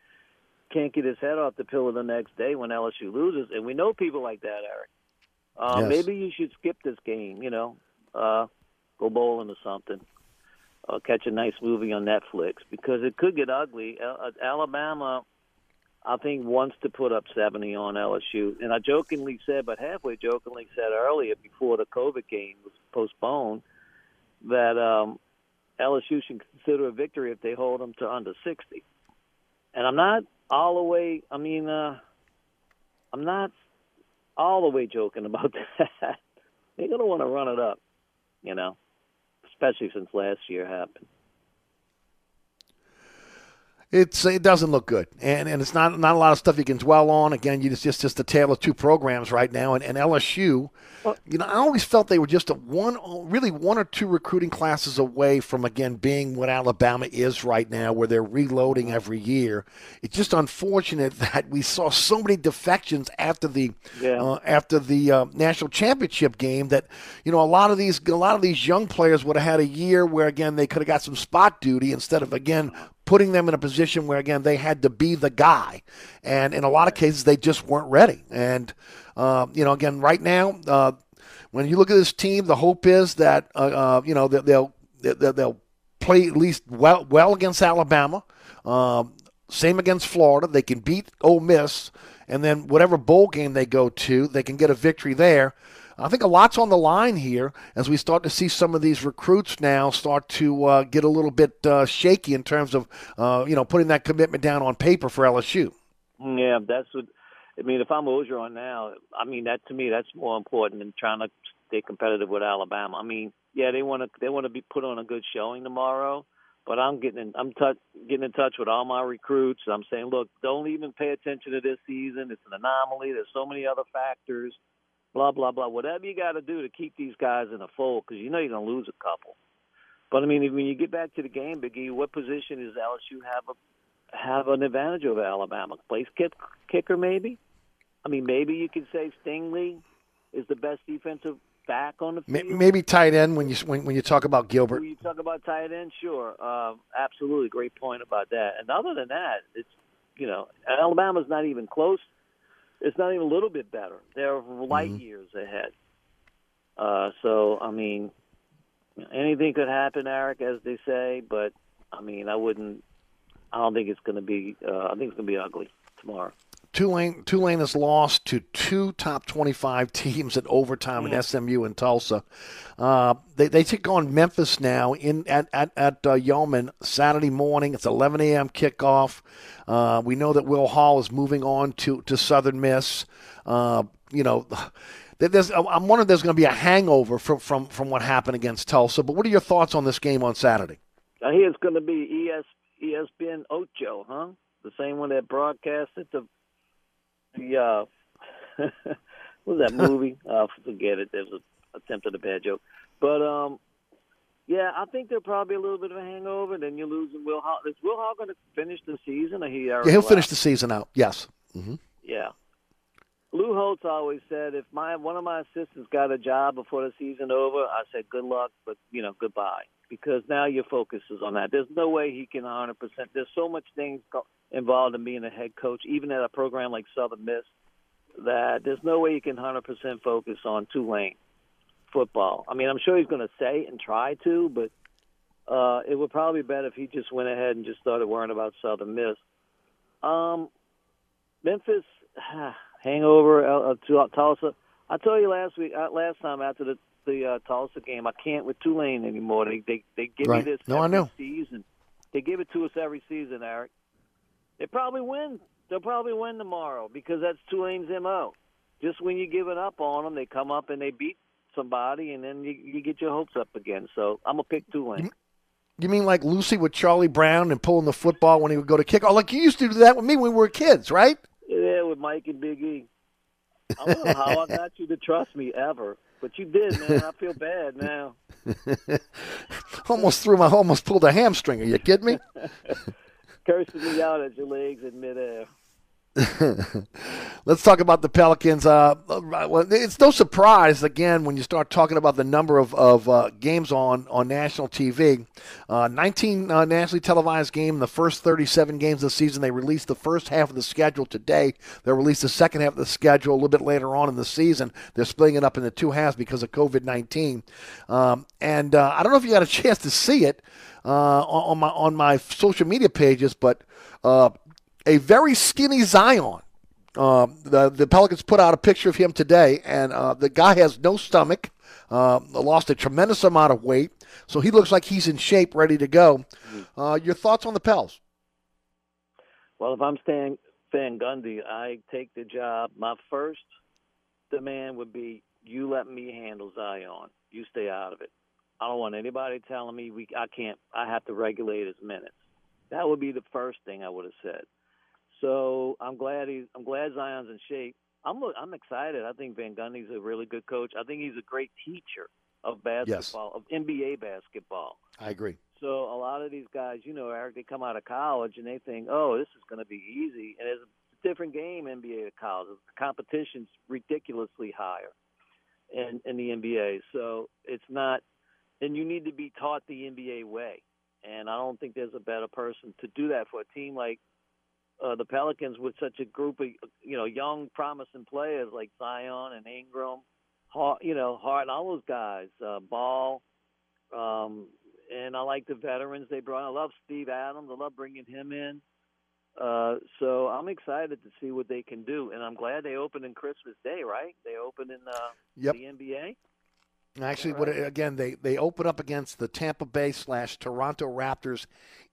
can't get his head off the pillow the next day when LSU loses, and we know people like that, Eric. Uh, Yes. Maybe you should skip this game. You know, uh, go bowling or something, or catch a nice movie on Netflix because it could get ugly. Al- Alabama, I think, wants to put up seventy on LSU, and I jokingly said, but halfway jokingly said earlier before the COVID game was postponed that um, LSU should consider a victory if they hold them to under 60. And I'm not all the way, I mean, uh, I'm not all the way joking about that. They're going to want to run it up, you know, especially since last year happened. It's it doesn't look good, and and it's not not a lot of stuff you can dwell on. Again, you just just just the tale of two programs right now, and, and LSU. You know, I always felt they were just a one, really one or two recruiting classes away from again being what Alabama is right now, where they're reloading every year. It's just unfortunate that we saw so many defections after the Yeah. uh, after the uh, national championship game that you know a lot of these a lot of these young players would have had a year where again they could have got some spot duty instead of again putting them in a position where again they had to be the guy. And in a lot of cases they just weren't ready. And uh, you know again right now uh, when you look at this team the hope is that uh, uh, you know they'll they'll, they'll play at least well well against Alabama um, same against Florida. They can beat Ole Miss. And then whatever bowl game they go to they can get a victory there I think a lot's on the line here as we start to see some of these recruits now start to uh, get a little bit uh, shaky in terms of uh, you know putting that commitment down on paper for LSU. Yeah, that's what. I mean, if I'm Orgeron now, I mean that to me that's more important than trying to stay competitive with Alabama. I mean, yeah, they want to they want to be put on a good showing tomorrow, but I'm getting in, I'm getting in touch with all my recruits. I'm saying, look, don't even pay attention to this season. It's an anomaly. There's so many other factors. Blah blah blah. Whatever you got to do to keep these guys in the fold, because you know you're gonna lose a couple. But I mean, when you get back to the game, Biggie, what position does LSU have a have an advantage over Alabama? Place kick, kicker, maybe. I mean, maybe you could say Stingley is the best defensive back on the field. Maybe tight end when you when, when you talk about Gilbert. When you talk about tight end, sure, uh, absolutely, great point about that. And other than that, it's you know Alabama's not even close. It's not even a little bit better. They're light years ahead. Uh, so I mean, anything could happen, Eric, as they say. But I mean, I wouldn't. I don't think it's going to be. Uh, I think it's going to be ugly tomorrow. Tulane Tulane has lost to two top 25 teams at overtime in SMU and Tulsa. Uh, they they take on Memphis now in at at, at uh, Yulman Saturday morning. It's 11 a.m. kickoff. Uh, we know that Will Hall is moving on to to Southern Miss. Uh, you know. There's, I'm wondering if there's going to be a hangover from, from, from what happened against Tulsa. But what are your thoughts on this game on Saturday? I hear it's going to be ES, ESPN Ocho, huh? The same one that broadcasted the the uh, what was that movie? uh, forget it. There's a attempt at a bad joke, but um, yeah, I think there'll probably be a little bit of a hangover. Then you're losing Will Hall. Is Will Hall going to finish the season? Or he Yeah, he'll left? finish the season out. Yes. hmm Yeah. Lou Holtz always said if my one of my assistants got a job before the season over, I said good luck, but you know goodbye because now your focus is on that. There's no way he can 100%. There's so much things involved in being a head coach, even at a program like Southern Miss, that there's no way you can 100% focus on Tulane football. I mean, I'm sure he's going to say and try to, but uh, it would probably be better if he just went ahead and just started worrying about Southern Miss. Um, Memphis hangover uh, uh, to Tulsa. I told you last week, uh, last time after the the uh, Tulsa game, I can't with Tulane anymore. They they they give Right. me this No, I know. season. They give it to us every season, Eric. They probably win. They'll probably win tomorrow because that's Tulane's mo. Just when you give it up on them, they come up and they beat somebody, and then you, you get your hopes up again. So I'm gonna pick Tulane. You mean like Lucy with Charlie Brown and pulling the football when he would go to kick? Oh, like you used to do that with me when we were kids, right? With Mike and Big E. I don't know how I got you to trust me ever, but you did, man. I feel bad now. almost threw my, almost pulled a hamstring. Are you kidding me? Cursing me out at your legs in midair. Let's talk about the Pelicans. Uh, it's no surprise again when you start talking about the number of, of uh, games on, on national TV. Uh, 19 uh, nationally televised games in the first 37 games of the season. They released the first half of the schedule today. They'll release the second half of the schedule a little bit later on in the season. They're splitting it up into two halves because of COVID 19. Um, and uh, I don't know if you got a chance to see it uh, on, on my on my social media pages, but a very skinny Zion. Um, the the Pelicans put out a picture of him today, and uh, the guy has no stomach. Uh, lost a tremendous amount of weight, so he looks like he's in shape, ready to go. Uh, your thoughts on the Pels? Well, if I'm Stan Van Gundy, I take the job. My first demand would be you let me handle Zion. You stay out of it. I don't want anybody telling me we I can't. I have to regulate his minutes. That would be the first thing I would have said. So I'm glad he's. I'm glad Zion's in shape. I'm. I'm excited. I think Van Gundy's a really good coach. I think he's a great teacher of basketball, of NBA basketball. I agree. So a lot of these guys, you know, Eric, they come out of college and they think, oh, this is going to be easy, and it's a different game NBA to college. The competition's ridiculously higher in in the NBA, so it's not. And you need to be taught the NBA way, and I don't think there's a better person to do that for a team like uh, the Pelicans with such a group of you know young, promising players like Zion and Ingram, Hart, you know Hart, and all those guys, uh, Ball, um, and I like the veterans they brought. I love Steve Adams. I love bringing him in. Uh, so I'm excited to see what they can do, and I'm glad they opened in Christmas Day, right? They opened in uh, Yep. the NBA. Actually, what again they they open up against the Tampa Bay slash Toronto Raptors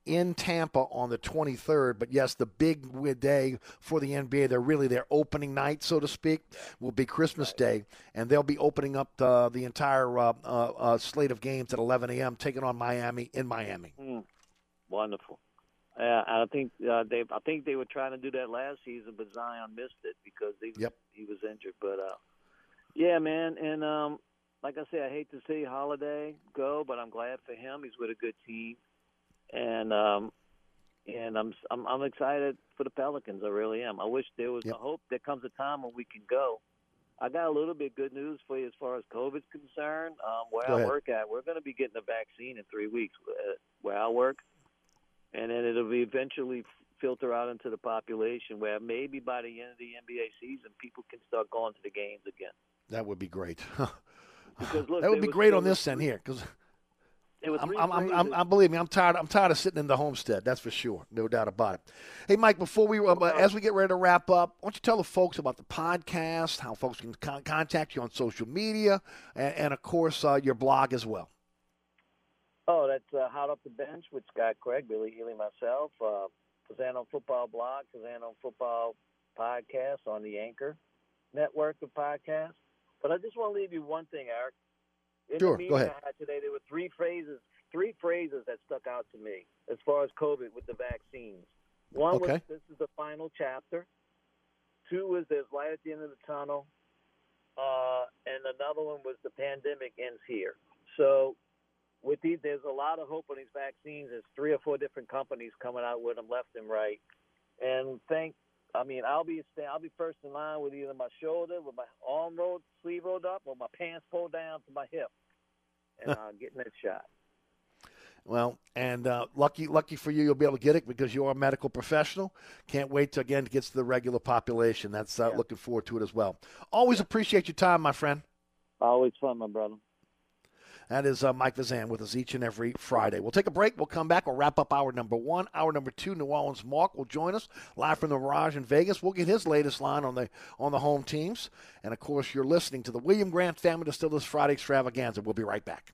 in Tampa on the 23rd. But yes, the big day for the NBA, they're really their opening night, so to speak, will be Christmas Day, and they'll be opening up the, the entire uh, uh, uh, slate of games at 11 a.m. taking on Miami in Miami. Mm, wonderful. Yeah, I think uh, they. I think they were trying to do that last season, but Zion missed it because he Yep. he was injured. But uh, yeah, man, and um, like I say, I hate to see Holiday go, but I'm glad for him. He's with a good team, and um, and I'm I'm I'm excited for the Pelicans. I really am. I wish there was. I hope there comes a time when we can go. I got a little bit of good news for you as far as COVID's concerned. Um, where Go I ahead. work at, we're going to be getting a vaccine in three weeks. Uh, where I work, and then it'll be eventually filter out into the population where maybe by the end of the NBA season, people can start going to the games again. That would be great. Because look, that would be was- great on this end here because. I'm, I'm, I'm, I'm, I'm, believe me, I'm tired. I'm tired of sitting in the homestead. That's for sure, no doubt about it. Hey, Mike, before we, uh, as we get ready to wrap up, why don't you tell the folks about the podcast, how folks can con- contact you on social media, and, and of course uh, your blog as well. Oh, that's uh, Hot Up the Bench with Scott Craig, Billy Healy, myself. Uh, Fazano Football Blog, Fazano Football Podcast on the Anchor network of podcasts. But I just want to leave you one thing, Eric. In Sure, the go ahead. I had today, there were three phrases, three phrases that stuck out to me as far as COVID with the vaccines. One was this is the final chapter. Two was there's light at the end of the tunnel. Uh, and another one was the pandemic ends here. So with these, there's a lot of hope on these vaccines. There's three or four different companies coming out with them left and right. And thank I mean, I'll be stand, I'll be first in line with either my shoulder, with my arm rolled, sleeve rolled up, or my pants pulled down to my hip, and uh, getting that shot. Well, and uh, lucky, lucky for you, you'll be able to get it because you're a medical professional. Can't wait to again to get to the regular population. That's uh, looking forward to it as well. Always appreciate your time, my friend. Always fun, my brother. That is uh, Mike Vazan with us each and every Friday. We'll take a break. We'll come back. We'll wrap up hour number one. Hour number two, New Orleans Mark will join us live from the Mirage in Vegas. We'll get his latest line on the on the home teams. And of course, you're listening to the William Grant Family Distillers Friday Extravaganza. We'll be right back.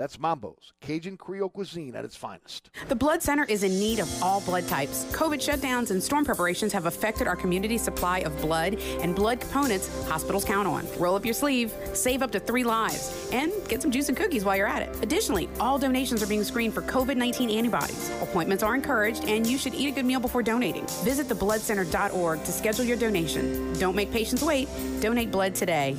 That's Mambo's, Cajun Creole cuisine at its finest. The Blood Center is in need of all blood types. COVID shutdowns and storm preparations have affected our community supply of blood and blood components hospitals count on. Roll up your sleeve, save up to three lives, and get some juice and cookies while you're at it. Additionally, all donations are being screened for COVID 19 antibodies. Appointments are encouraged, and you should eat a good meal before donating. Visit thebloodcenter.org to schedule your donation. Don't make patients wait. Donate blood today.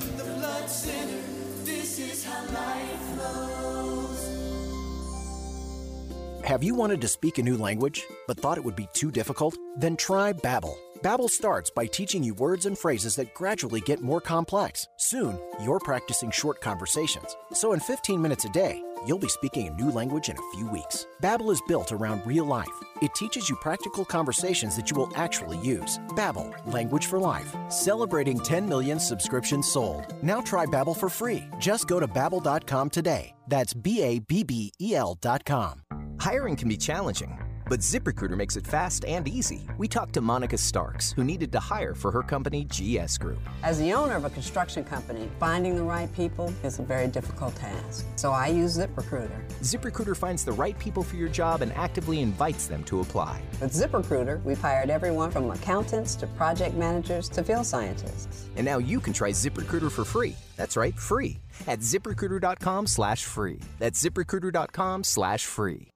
Have you wanted to speak a new language but thought it would be too difficult? Then try Babbel. Babbel starts by teaching you words and phrases that gradually get more complex. Soon, you're practicing short conversations. So in 15 minutes a day, you'll be speaking a new language in a few weeks. Babbel is built around real life. It teaches you practical conversations that you will actually use. Babbel, language for life. Celebrating 10 million subscriptions sold. Now try Babbel for free. Just go to babbel.com today. That's B A B B E L.com. Hiring can be challenging, but ZipRecruiter makes it fast and easy. We talked to Monica Starks, who needed to hire for her company, GS Group. As the owner of a construction company, finding the right people is a very difficult task. So I use ZipRecruiter. ZipRecruiter finds the right people for your job and actively invites them to apply. With ZipRecruiter, we've hired everyone from accountants to project managers to field scientists. And now you can try ZipRecruiter for free. That's right, free. At ziprecruiter.com slash free. That's ziprecruiter.com slash free.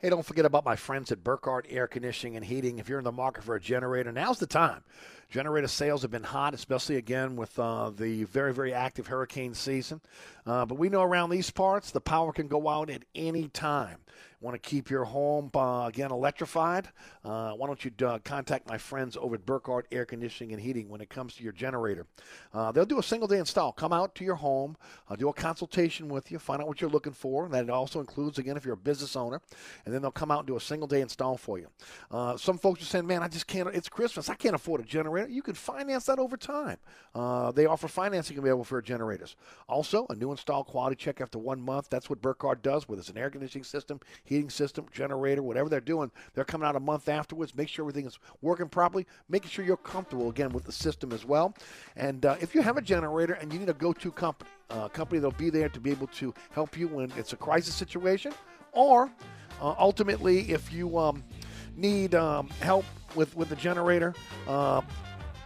Hey, don't forget about my friends at Burkhardt Air Conditioning and Heating. If you're in the market for a generator, now's the time. Generator sales have been hot, especially again with uh, the very, very active hurricane season. Uh, but we know around these parts, the power can go out at any time. Want to keep your home uh, again electrified? Uh, why don't you uh, contact my friends over at Burkhardt Air Conditioning and Heating when it comes to your generator? Uh, they'll do a single day install. Come out to your home, uh, do a consultation with you, find out what you're looking for. That also includes again if you're a business owner, and then they'll come out and do a single day install for you. Uh, some folks are saying, "Man, I just can't. It's Christmas. I can't afford a generator." You can finance that over time. they offer financing available for generators. Also, a new install quality check after one month. That's what Burkhardt does with us an air conditioning system heating system, generator, whatever they're doing, they're coming out a month afterwards. Make sure everything is working properly, making sure you're comfortable again with the system as well. And uh, if you have a generator and you need a go to company, a uh, company that'll be there to be able to help you when it's a crisis situation, or uh, ultimately, if you um, need um, help with, with the generator, uh,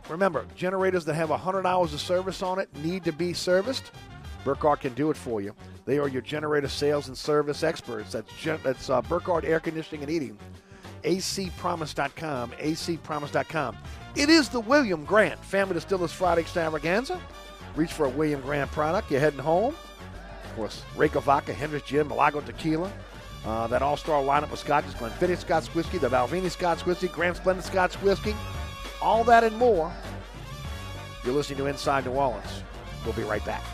remember, generators that have 100 hours of service on it need to be serviced. Burkhardt can do it for you. They are your generator sales and service experts. That's, gen- that's uh, Burkhardt Air Conditioning and Heating. acpromise.com, acpromise.com. It is the William Grant Family Distillers Friday Extravaganza. Reach for a William Grant product. You're heading home. Of course, Reyka Vodka, Hendrick's Gin, Milagro Tequila. Uh, that all-star lineup of scotches, Glenfiddich Scotch Whiskey, the Balvenie Scotch Whiskey, Grant Splendid Scotch Whiskey. All that and more. You're listening to Inside New Orleans. We'll be right back.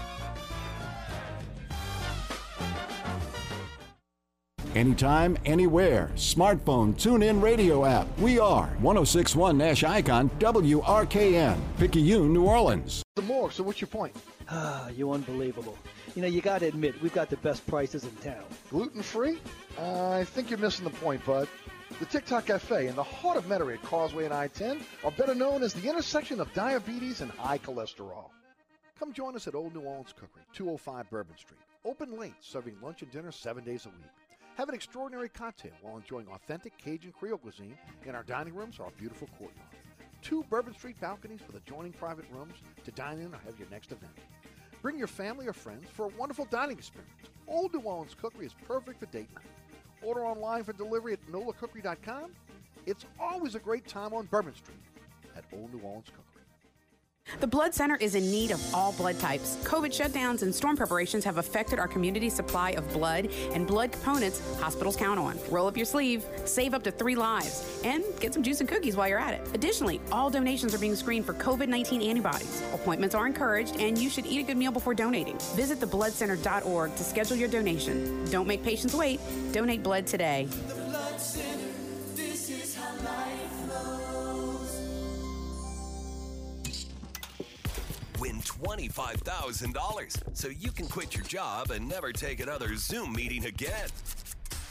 Anytime, anywhere. Smartphone, tune in radio app. We are 1061 Nash Icon, WRKN, Picayune, New Orleans. The more, so what's your point? Ah, you unbelievable. You know, you got to admit, we've got the best prices in town. Gluten free? Uh, I think you're missing the point, bud. The TikTok Cafe in the heart of Metairie at Causeway and I-10 are better known as the intersection of diabetes and high cholesterol. Come join us at Old New Orleans Cookery, 205 Bourbon Street. Open late, serving lunch and dinner seven days a week. Have an extraordinary cocktail while enjoying authentic Cajun Creole cuisine in our dining rooms or our beautiful courtyard. Two Bourbon Street balconies with adjoining private rooms to dine in or have your next event. Bring your family or friends for a wonderful dining experience. Old New Orleans Cookery is perfect for date night. Order online for delivery at nolacookery.com. It's always a great time on Bourbon Street at Old New Orleans Cookery. The Blood Center is in need of all blood types. COVID shutdowns and storm preparations have affected our community supply of blood and blood components hospitals count on. Roll up your sleeve, save up to three lives, and get some juice and cookies while you're at it. Additionally, all donations are being screened for COVID 19 antibodies. Appointments are encouraged, and you should eat a good meal before donating. Visit thebloodcenter.org to schedule your donation. Don't make patients wait. Donate blood today. $25,000 so you can quit your job and never take another Zoom meeting again.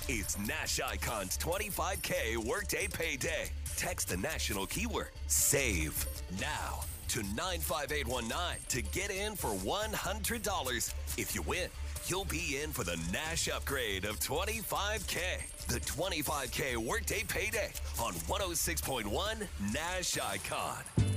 It's Nash Icon's 25K Workday Payday. Text the national keyword SAVE now to 95819 to get in for $100. If you win, you'll be in for the Nash upgrade of 25K. The 25K Workday Payday on 106.1 Nash Icon.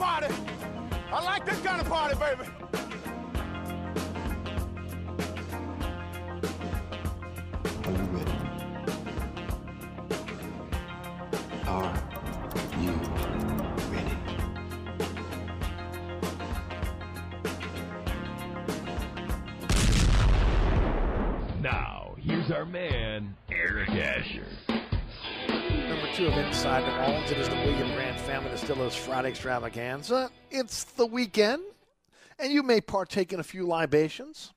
Party. I like this kind of party, baby. Extravaganza. It's the weekend, and you may partake in a few libations.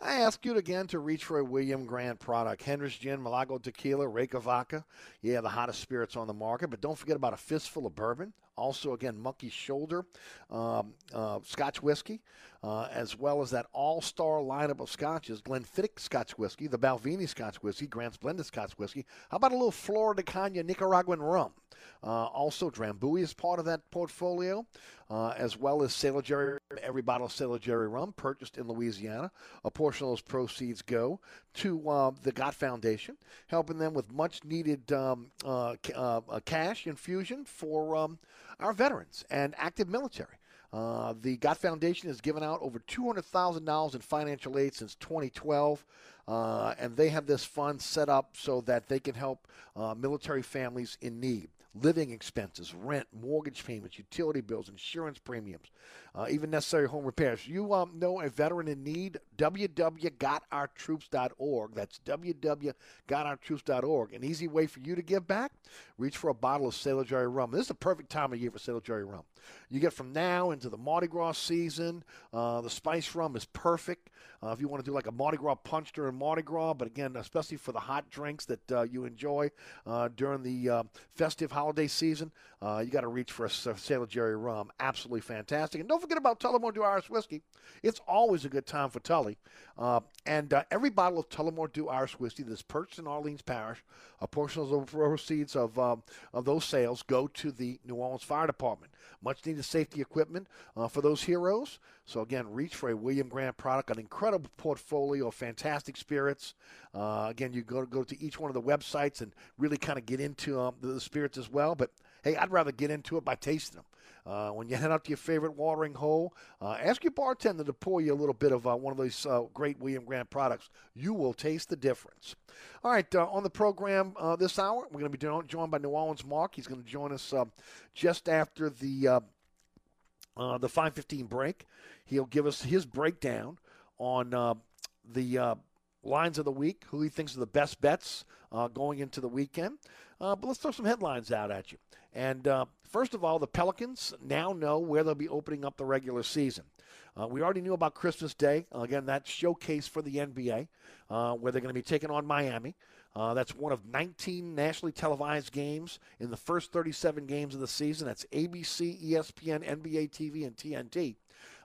I ask you again to reach for a William Grant product. Hendrick's Gin, Milagro Tequila, Reyka Vodka. Yeah, the hottest spirits on the market. But don't forget about a fistful of bourbon. Also, again, Monkey Shoulder, um, uh, Scotch whiskey, uh, as well as that all-star lineup of scotches: Glenfiddich Scotch whiskey, the Balvenie Scotch whiskey, Grant's Blended Scotch whiskey. How about a little Flor de Caña Nicaraguan rum? Uh, also, Drambuie is part of that portfolio, uh, as well as Sailor Jerry. Every bottle of Sailor Jerry rum purchased in Louisiana. A portion of those proceeds go to uh, the Gott Foundation, helping them with much needed um, uh, uh, cash infusion for um, our veterans and active military. Uh, the Gott Foundation has given out over $200,000 in financial aid since 2012, uh, and they have this fund set up so that they can help uh, military families in need. Living expenses, rent, mortgage payments, utility bills, insurance premiums, uh, even necessary home repairs. You um, know a veteran in need? www.gotourtroops.org. That's www.gotourtroops.org. An easy way for you to give back? Reach for a bottle of Sailor Jerry rum. This is the perfect time of year for Sailor Jerry rum. You get from now into the Mardi Gras season. Uh, the spice rum is perfect. Uh, if you want to do like a Mardi Gras punch during Mardi Gras, but again, especially for the hot drinks that uh, you enjoy uh, during the uh, festive holiday season, uh, you got to reach for a Sailor Jerry rum. Absolutely fantastic. And don't forget about Tullamore Dew Irish whiskey. It's always a good time for Tully. Uh, and uh, every bottle of Tullamore Dew Irish whiskey that's purchased in Orleans Parish, a portion of the proceeds of, um, of those sales go to the New Orleans Fire Department. Much needed safety equipment uh, for those heroes. So, again, reach for a William Grant product, an incredible portfolio of fantastic spirits. Uh, again, you go, go to each one of the websites and really kind of get into um, the, the spirits as well. But hey, I'd rather get into it by tasting them. Uh, when you head out to your favorite watering hole, uh, ask your bartender to pour you a little bit of uh, one of those uh, great William Grant products. You will taste the difference. All right, uh, on the program this hour, we're going to be joined by New Orleans Mark. He's going to join us uh, just after the the 5:15 break. He'll give us his breakdown on the lines of the week, who he thinks are the best bets uh, going into the weekend. Uh, but let's throw some headlines out at you. And uh, first of all, the Pelicans now know where they'll be opening up the regular season. Uh, we already knew about Christmas Day. Again, that showcase for the NBA, uh, where they're going to be taking on Miami. Uh, that's one of 19 nationally televised games in the first 37 games of the season. That's ABC, ESPN, NBA TV, and TNT.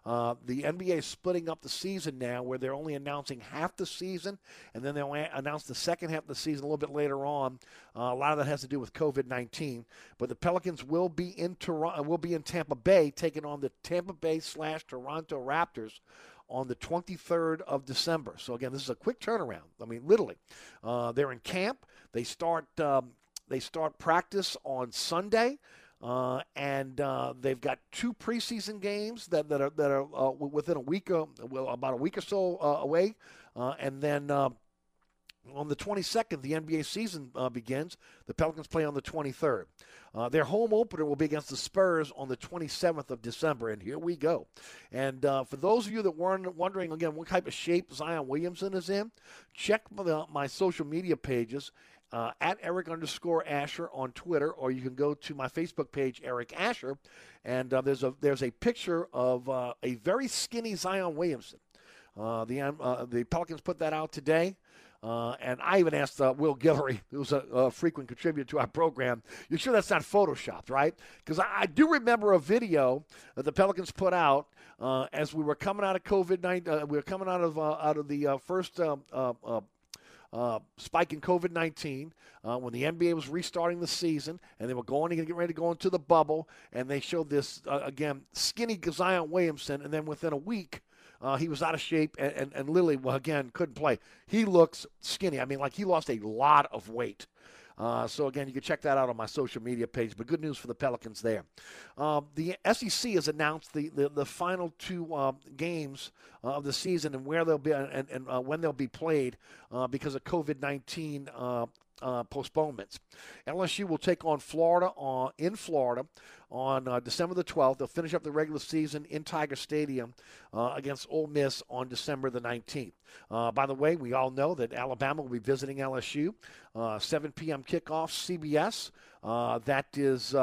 Uh, the NBA is splitting up the season now, where they're only announcing half the season, and then they'll announce the second half of the season a little bit later on. Uh, a lot of that has to do with COVID nineteen. But the Pelicans will be in Toronto, will be in Tampa Bay, taking on the Tampa Bay slash Toronto Raptors on the 23rd of December. So again, this is a quick turnaround. I mean, literally, uh, they're in camp. They start um, they start practice on Sunday. Uh, and uh, they've got two preseason games that, that are that are uh, within a week, well, about a week or so uh, away, uh, and then uh, on the 22nd, the NBA season uh, begins. The Pelicans play on the 23rd. Uh, their home opener will be against the Spurs on the 27th of December, and here we go. And uh, for those of you that weren't wondering again what type of shape Zion Williamson is in, check my, my social media pages uh, at Eric underscore Asher on Twitter, or you can go to my Facebook page, Eric Asher, and uh, there's a there's a picture of uh, a very skinny Zion Williamson. Uh, the uh, the Pelicans put that out today. Uh, and I even asked Will Guillory, who's a, a, frequent contributor to our program, you sure that's not photoshopped, right? Because I, I, do remember a video that the Pelicans put out as we were coming out of COVID nineteen. we were coming out of out of the first uh, spike in COVID 19 uh, when the NBA was restarting the season and they were going to get ready to go into the bubble. And they showed this, uh, again, skinny Zion Williamson. And then within a week, uh, he was out of shape, and, and, and Lily, well, again, couldn't play. He looks skinny. I mean, like he lost a lot of weight. Uh, so again, you can check that out on my social media page. But good news for the Pelicans there. Um, the SEC has announced the the, the final two uh, games uh, of the season and where they'll be and, and uh, when they'll be played uh, because of COVID nineteen uh, postponements. LSU will take on Florida on, in Florida on uh, December the 12th. They'll finish up the regular season in Tiger Stadium uh, against Ole Miss on December the 19th. Uh, by the way, we all know that Alabama will be visiting LSU. Uh, 7 p.m. kickoff, CBS. Uh, that is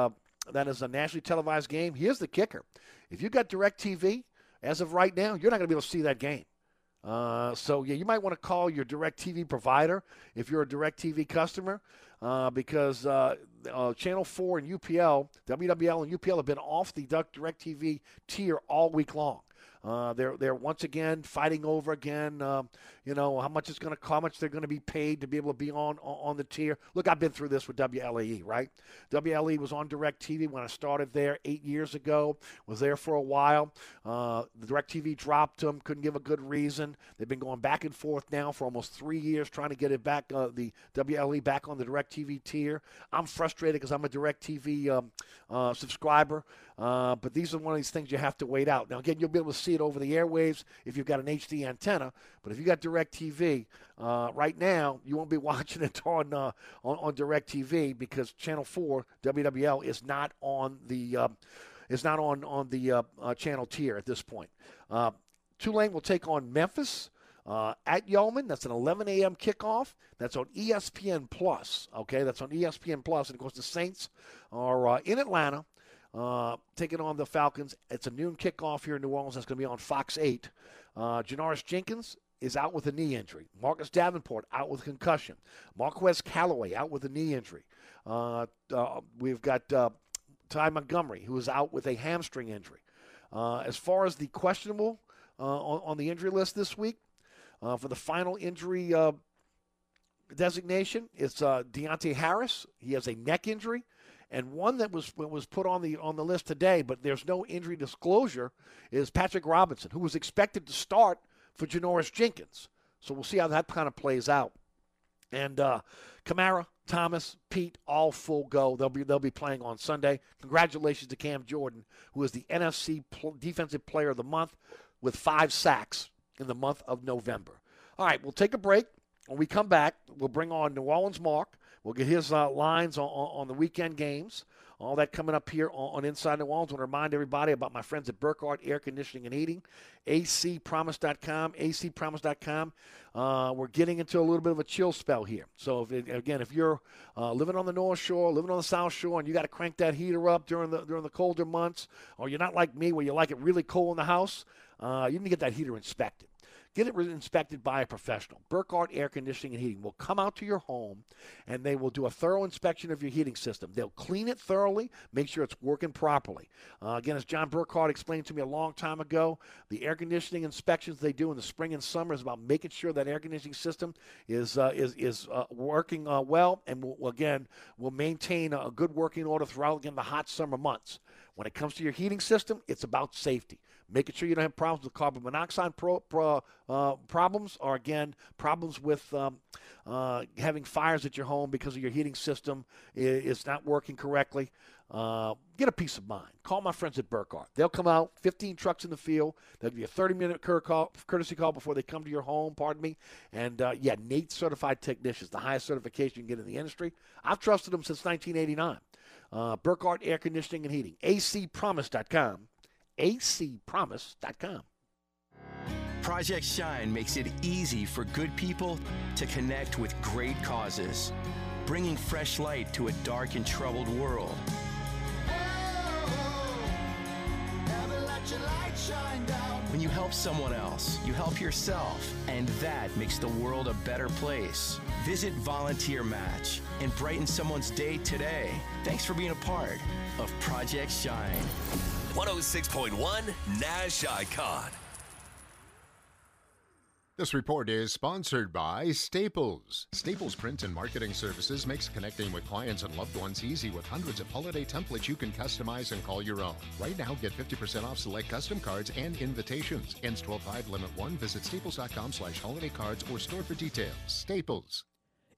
that is a nationally televised game. Here's the kicker: if you've got Direct TV, as of right now, you're not going to be able to see that game. Uh, so yeah, you might want to call your DirecTV provider if you're a DirecTV customer, uh, because uh, uh Channel 4 and UPL, WWL and UPL have been off the DirecTV tier all week long. Uh, they're they're once again fighting over again. Uh, you know how much it's going to how much they're going to be paid to be able to be on on the tier. Look, I've been through this with WLE, right? WLE was on DirecTV when I started there eight years ago. Was there for a while. Uh, the DirecTV dropped them. Couldn't give a good reason. They've been going back and forth now for almost three years trying to get it back. Uh, the WLE back on the DirecTV tier. I'm frustrated because I'm a DirecTV um, uh, subscriber. Uh, but these are one of these things you have to wait out. Now, again, you'll be able to see it over the airwaves if you've got an HD antenna. But if you got DirecTV, uh, right now you won't be watching it on uh, on, on DirecTV because Channel Four WWL is not on the uh, is not on on the uh, uh, channel tier at this point. Tulane will take on Memphis. Uh, at Yulman. That's an 11 a.m. kickoff. That's on ESPN Plus. Okay, that's on ESPN. Plus, and of course the Saints are uh, in Atlanta uh, taking on the Falcons. It's a noon kickoff here in New Orleans. That's going to be on Fox 8. Uh, Jenkins is out with a knee injury. Marcus Davenport out with concussion. Marquez Callaway out with a knee injury. Uh, uh, we've got uh, Ty Montgomery, who is out with a hamstring injury. Uh, as far as the questionable uh, on, on, the injury list this week, uh, for the final injury designation, it's Deonte Harris. He has a neck injury and one that was was put on the on the list today, but there's no injury disclosure, is Patrick Robinson, who was expected to start for Janoris Jenkins. So we'll see how that kind of plays out. And uh, Kamara, Thomas, Peat, all full go. They'll be they'll be playing on Sunday. Congratulations to Cam Jordan, who is the NFC pl- Defensive Player of the Month with five sacks in the month of November. All right, we'll take a break. When we come back, we'll bring on New Orleans Mark. We'll get his uh, lines on, on, the weekend games. All that coming up here on, Inside New Orleans. I want to remind everybody about my friends at Burkhardt Air Conditioning and Heating, acpromise.com, acpromise.com. Uh, we're getting into a little bit of a chill spell here. So, if it, again, if you're uh, living on the North Shore, living on the South Shore, and you got to crank that heater up during the during the colder months, or you're not like me where you like it really cold in the house, uh, you need to get that heater inspected. Get it inspected by a professional. Burkhardt Air Conditioning and Heating will come out to your home and they will do a thorough inspection of your heating system. They'll clean it thoroughly, make sure it's working properly. Uh, again, as John Burkhardt explained to me a long time ago, the air conditioning inspections they do in the spring and summer is about making sure that air conditioning system is uh, is is uh, working uh, well and will, again will maintain a good working order throughout again the hot summer months. When it comes to your heating system, it's about safety making sure you don't have problems with carbon monoxide pro, pro, uh, problems, or again, problems with um, uh, having fires at your home because of your heating system is, not working correctly. Uh, get a peace of mind. Call my friends at Burkhardt. They'll come out, 15 trucks in the field. They'll give you a 30 minute courtesy call before they come to your home, pardon me. And uh, yeah, NATE certified technicians, the highest certification you can get in the industry. I've trusted them since 1989. Uh, Burkhardt Air Conditioning and Heating, acpromise.com acpromise.com. Project Shine makes it easy for good people to connect with great causes, bringing fresh light to a dark and troubled world. When you help someone else, you help yourself, and that makes the world a better place. Visit Volunteer Match and brighten someone's day today. Thanks for being a part of Project Shine. 106.1 Nash Icon. This report is sponsored by Staples. Staples Print and Marketing Services makes connecting with clients and loved ones easy with hundreds of holiday templates you can customize and call your own. Right now, get 50% off select custom cards and invitations. Ends 12 limit 1. Visit staples.com slash holiday cards or store for details. Staples.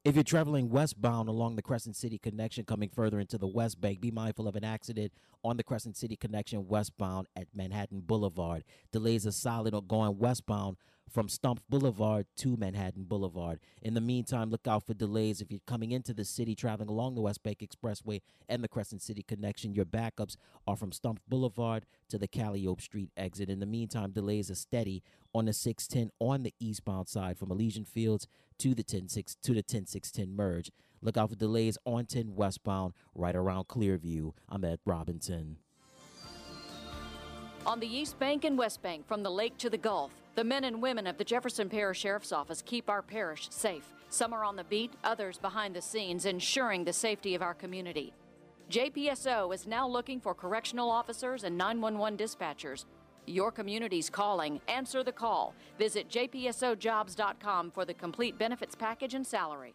If you're traveling westbound along the Crescent City connection coming further into the West Bank, be mindful of an accident on the Crescent City connection westbound at Manhattan Boulevard. Delays are solid on going westbound from Stumpf Boulevard to Manhattan Boulevard. In the meantime, look out for delays if you're coming into the city traveling along the West Bank Expressway and the Crescent City connection. Your backups are from Stumpf Boulevard to the Calliope Street exit. In the meantime, delays are steady on the 610 on the eastbound side from Elysian Fields to the 106 to the 10610 merge. Look out for delays on 10 westbound right around Clearview. I'm Ed Robinson. On the East Bank and West Bank, from the lake to the Gulf, the men and women of the Jefferson Parish Sheriff's Office keep our parish safe. Some are on the beat, others behind the scenes, ensuring the safety of our community. JPSO is now looking for correctional officers and 911 dispatchers. Your community's calling. Answer the call. Visit jpsojobs.com for the complete benefits package and salary.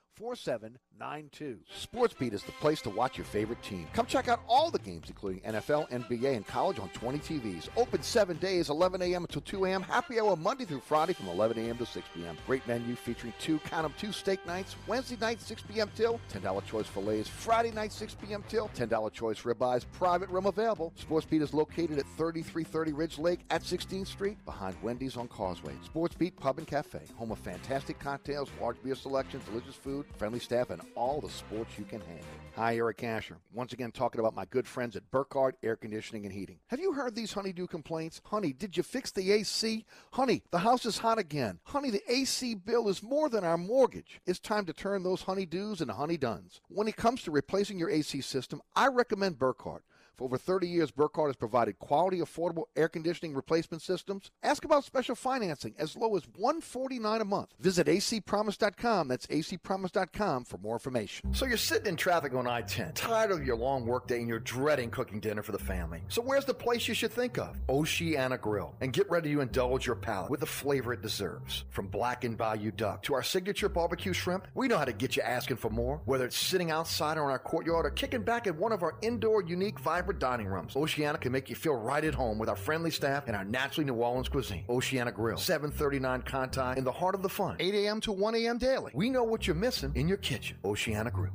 4792. Sports Beat is the place to watch your favorite team. Come check out all the games, including NFL, NBA, and college on 20 TVs. Open seven days, 11 a.m. until 2 a.m. Happy hour Monday through Friday from 11 a.m. to 6 p.m. Great menu featuring two, count 'em, two steak nights. Wednesday night, 6 p.m. till. $10 choice fillets. Friday night, 6 p.m. till. $10 choice ribeyes. Private room available. SportsBeat is located at 3330 Ridge Lake at 16th Street behind Wendy's on Causeway. SportsBeat Pub and Cafe, home of fantastic cocktails, large beer selections, delicious food, friendly staff, and all the sports you can handle. Hi, Eric Asher. Once again, talking about my good friends at Burkhardt Air Conditioning and Heating. Have you heard these honeydew complaints? Honey, did you fix the AC? Honey, the house is hot again. Honey, the AC bill is more than our mortgage. It's time to turn those honeydews into honeyduns. When it comes to replacing your AC system, I recommend Burkhardt. For over 30 years, Burkhardt has provided quality, affordable air conditioning replacement systems. Ask about special financing as low as 149 a month. Visit acpromise.com. That's acpromise.com for more information. So you're sitting in traffic on I-10, tired of your long workday and you're dreading cooking dinner for the family. So where's the place you should think of? Oceana Grill. And get ready to indulge your palate with the flavor it deserves. From blackened bayou duck to our signature barbecue shrimp, we know how to get you asking for more. Whether it's sitting outside or in our courtyard or kicking back at one of our indoor, unique, vibrant dining rooms, Oceana can make you feel right at home with our friendly staff and our naturally New Orleans cuisine. Oceana Grill, 739 Conti in the heart of the fun, 8 a.m. to 1 a.m. daily. We know what you're missing in your kitchen. Oceana Grill.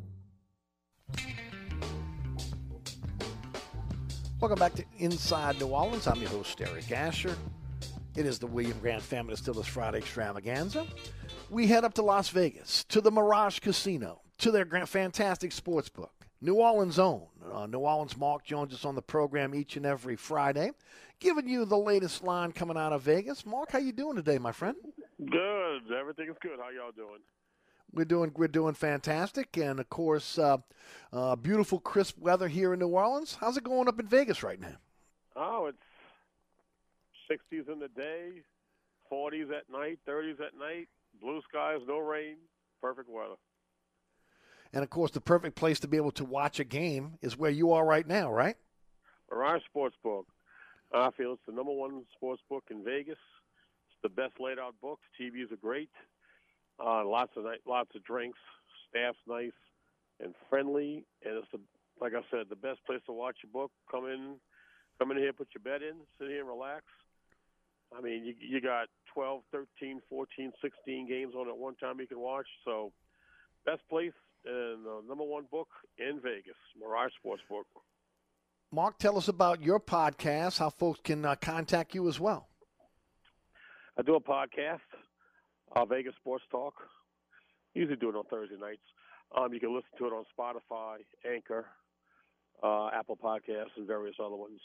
Welcome back to Inside New Orleans. I'm your host, Eric Asher. It is the William Grant Family Distillers Friday Extravaganza. We head up to Las Vegas, to the Mirage Casino, to their fantastic sports book. New Orleans' own. Uh, New Orleans Mark joins us on the program each and every Friday, giving you the latest line coming out of Vegas. Mark, how you doing today, my friend? Good. Everything's good. How y'all doing? We're doing we're doing fantastic, and of course, uh, uh, beautiful crisp weather here in New Orleans. How's it going up in Vegas right now? Oh, it's 60s in the day, 40s at night, 30s at night, blue skies, no rain, perfect weather. And of course, the perfect place to be able to watch a game is where you are right now, right? Mirage Sportsbook. I feel it's the number one sports book in Vegas. It's the best laid out books. TVs are great. Uh, lots of lots of drinks. Staff's nice and friendly, and it's the like I said, the best place to watch your book. Come in, come in here, put your bed in, sit here and relax. I mean, you you got 12, 13, 14, 16 games on at one time you can watch. So, best place and the number one book in Vegas, Mirage Sports Book. Mark, tell us about your podcast. How folks can uh, contact you as well. I do a podcast, uh, Vegas Sports Talk. Usually do it on Thursday nights. Um, you can listen to it on Spotify, Anchor, uh, Apple Podcasts, and various other ones.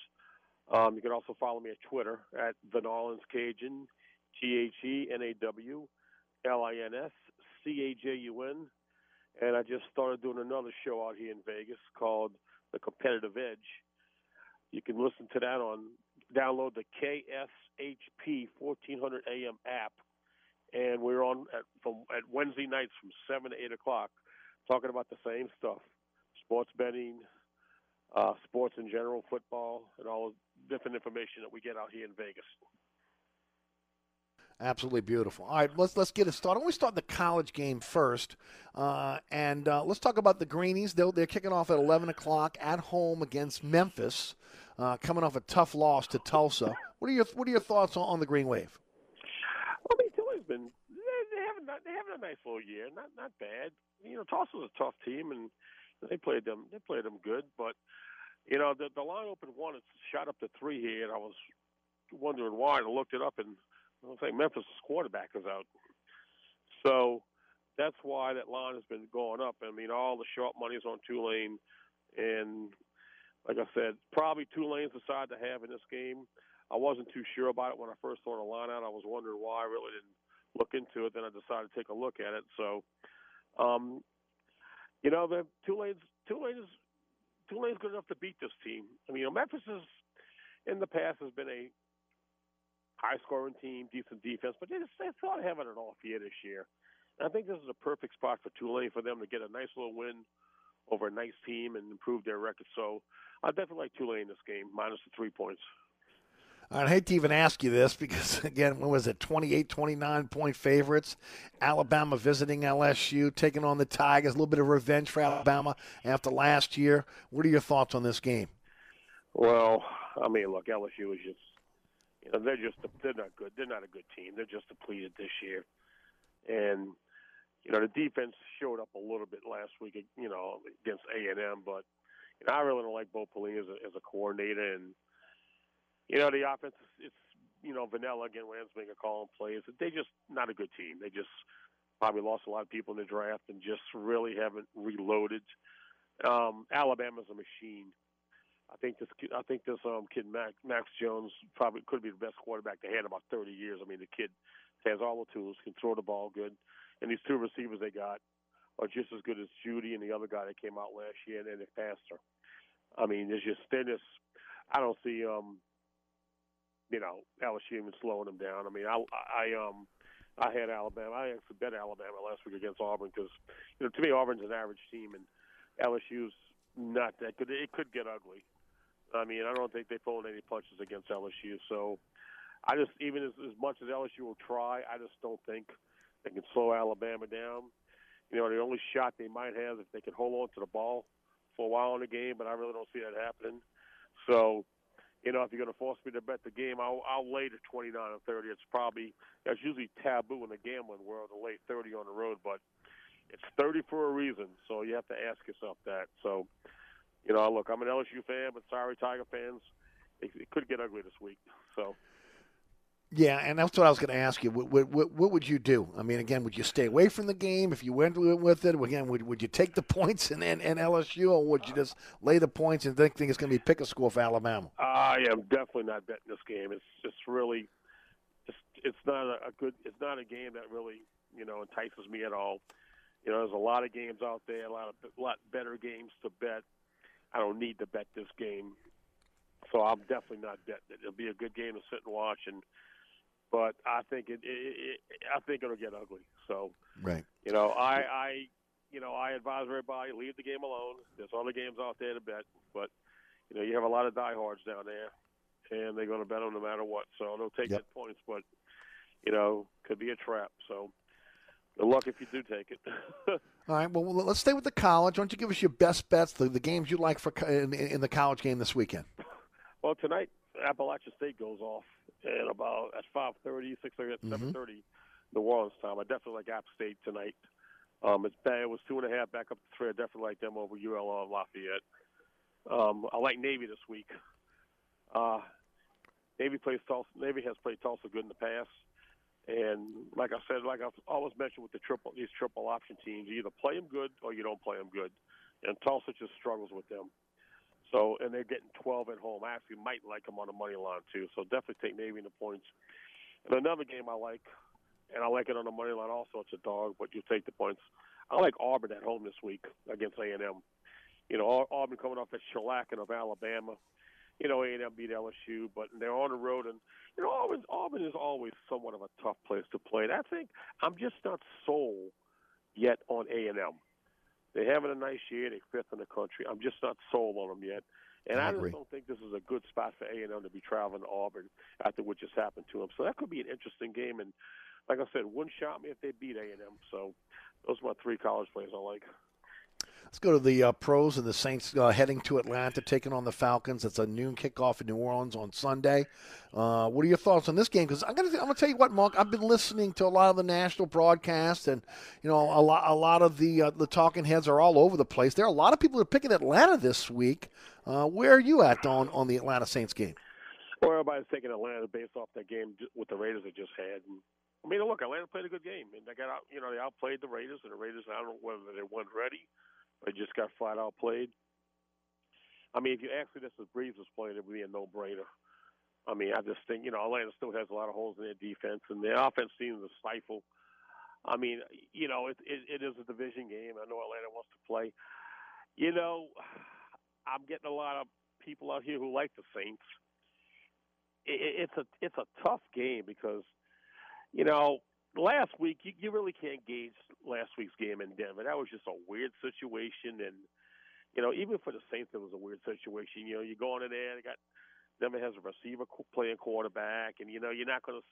Um, you can also follow me at Twitter at The Nawlins Cajun, T H E N A W L I N S C A J U N. And I just started doing another show out here in Vegas called The Competitive Edge. You can listen to that on, download the KSHP 1400 AM app. And we're on at, from, at Wednesday nights from 7 to 8 o'clock talking about the same stuff sports betting, uh, sports in general, football, and all the different information that we get out here in Vegas. Absolutely beautiful. All right, let's let's get it started. We start the college game first, uh, and uh, let's talk about the Greenies. They're, they're kicking off at 11 o'clock at home against Memphis, uh, coming off a tough loss to Tulsa. What are your What are your thoughts on, on the Green Wave? Well, I mean, been they, haven't they having a nice little year, not not bad. You know, Tulsa's a tough team, and they played them they played them good, but you know the the line opened one, it's shot up to three here, and I was wondering why. And I looked it up, and I was like, Memphis' quarterback is out, so that's why that line has been going up. I mean, all the short money's on Tulane, and like I said, probably Tulane's the side to have in this game. I wasn't too sure about it when I first saw the line out. I was wondering why. I really didn't look into it. Then I decided to take a look at it. So, um, you know, the Tulane's Tulane's Tulane's good enough to beat this team. I mean, you know, Memphis is in the past has been a high scoring team, decent defense, but they just they thought having an off year this year. And I think this is a perfect spot for Tulane for them to get a nice little win over a nice team and improve their record. So I definitely like Tulane this game, minus the three points. I hate to even ask you this because, again, when was it? 28, 29 point favorites. Alabama visiting LSU, taking on the Tigers. A little bit of revenge for Alabama after last year. What are your thoughts on this game? Well, I mean, look, LSU is just, you know, they're just, they're not good. They're not a good team. They're just depleted this year. And, you know, the defense showed up a little bit last week, you know, against A&M, but, you know, I really don't like Bo Pelini as a, as a coordinator. And, you know, the offense it's you know vanilla again. Landsmaker calling plays. They just not a good team. They just probably lost a lot of people in the draft and just really haven't reloaded. Um, Alabama's a machine. I think this I think this um, kid Mac, Mac Jones probably could be the best quarterback they had in about 30 years. I mean, the kid has all the tools, can throw the ball good, and these two receivers they got are just as good as Jeudy and the other guy that came out last year, and they're faster. I mean, there's just they're I don't see um you know LSU even slowing them down. I mean, I I um I had Alabama. I actually bet Alabama last week against Auburn because you know to me Auburn's an average team and LSU's not that good. It could get ugly. I mean, I don't think they pulled any punches against LSU. So I just even as, as much as LSU will try, I just don't think they can slow Alabama down. You know, the only shot they might have if they can hold on to the ball for a while in the game, but I really don't see that happening. So you know, if you're going to force me to bet the game, I'll, I'll lay to 29 or 30. It's probably that's usually taboo in the gambling world to lay 30 on the road, but it's 30 for a reason. So you have to ask yourself that. So, you know, look, I'm an LSU fan, but sorry, Tiger fans, it, it could get ugly this week. So. Yeah, and that's what I was going to ask you. What, what, what, would you do? I mean, again, would you stay away from the game if you went with it? Again, would, would you take the points and, and, and LSU, or would you just lay the points and think, think it's going to be pick a score for Alabama? Ah, I am definitely not betting this game. It's just really, it's, it's not a, a good, it's not a game that really, you know, entices me at all. You know, there's a lot of games out there, a lot of a lot better games to bet. I don't need to bet this game, so I'm definitely not betting it. It'll be a good game to sit and watch and but I think it, it, it, I think it'll get ugly. So, right. You know, I, I, you know, I advise everybody leave the game alone. There's other games out there to bet, but you know, you have a lot of diehards down there, and they're going to bet them no matter what. So they'll take yep. the points, but you know, could be a trap. So. Good luck if you do take it. All right. Well, let's stay with the college. Why don't you give us your best bets, the, the games you like for in, in the college game this weekend? Well, tonight Appalachian State goes off at about at five thirty, six thirty, at seven thirty, New Orleans time. I definitely like App State tonight. Um, it's bad. It was two and a half back up to three. I definitely like them over ULL Lafayette. Um, I like Navy this week. Uh, Navy plays Tulsa. Navy has played Tulsa good in the past, and like I said, like I've always mentioned with the triple these triple option teams, you either play them good or you don't play them good, and Tulsa just struggles with them. So, and they're getting 12 at home. I actually might like them on the money line too. So definitely take Navy in the points. And another game I like and I like it on the money line also. It's a dog, but you take the points. I like Auburn at home this week against A and M. You know, Auburn coming off that shellacking of Alabama. You know, A and M beat LSU, but they're on the road, and you know, Auburn, Auburn is always somewhat of a tough place to play. And I think I'm just not sold yet on A and M. They're having a nice year. They're fifth in the country. I'm just not sold on them yet. And I I, just don't think this is a good spot for A and M to be traveling to Auburn after what just happened to them. So that could be an interesting game. And like I said, wouldn't shock me if they beat A and M. So those are my three college players I like. Let's go to the uh, pros and the Saints uh, heading to Atlanta, taking on the Falcons. It's a noon kickoff in New Orleans on Sunday. Uh, what are your thoughts on this game? Because I'm gonna I'm gonna tell you what, Mark. I've been listening to a lot of the national broadcasts, and you know a lot a lot of the uh, the talking heads are all over the place. There are a lot of people that are picking Atlanta this week. Uh, where are you at on on the Atlanta Saints game? Well, everybody's taking Atlanta based off that game with the Raiders they just had. I mean, look, Atlanta played a good game, and they got out. You know, they outplayed the Raiders, and the Raiders. I don't know whether they weren't ready, they just got flat out played. I mean, if you ask me this as Brees was playing, it would be a no-brainer. I mean, I just think you know Atlanta still has a lot of holes in their defense, and their offense seems to stifle. I mean, you know, it, it, it is a division game. I know Atlanta wants to play. You know, I'm getting a lot of people out here who like the Saints. It, it's a it's a tough game because, you know, last week you, you really can't gauge last week's game in Denver. That was just a weird situation, and you know, even for the Saints, it was a weird situation. You know, you go in there, they got Denver has a receiver playing quarterback, and you know, you're not going to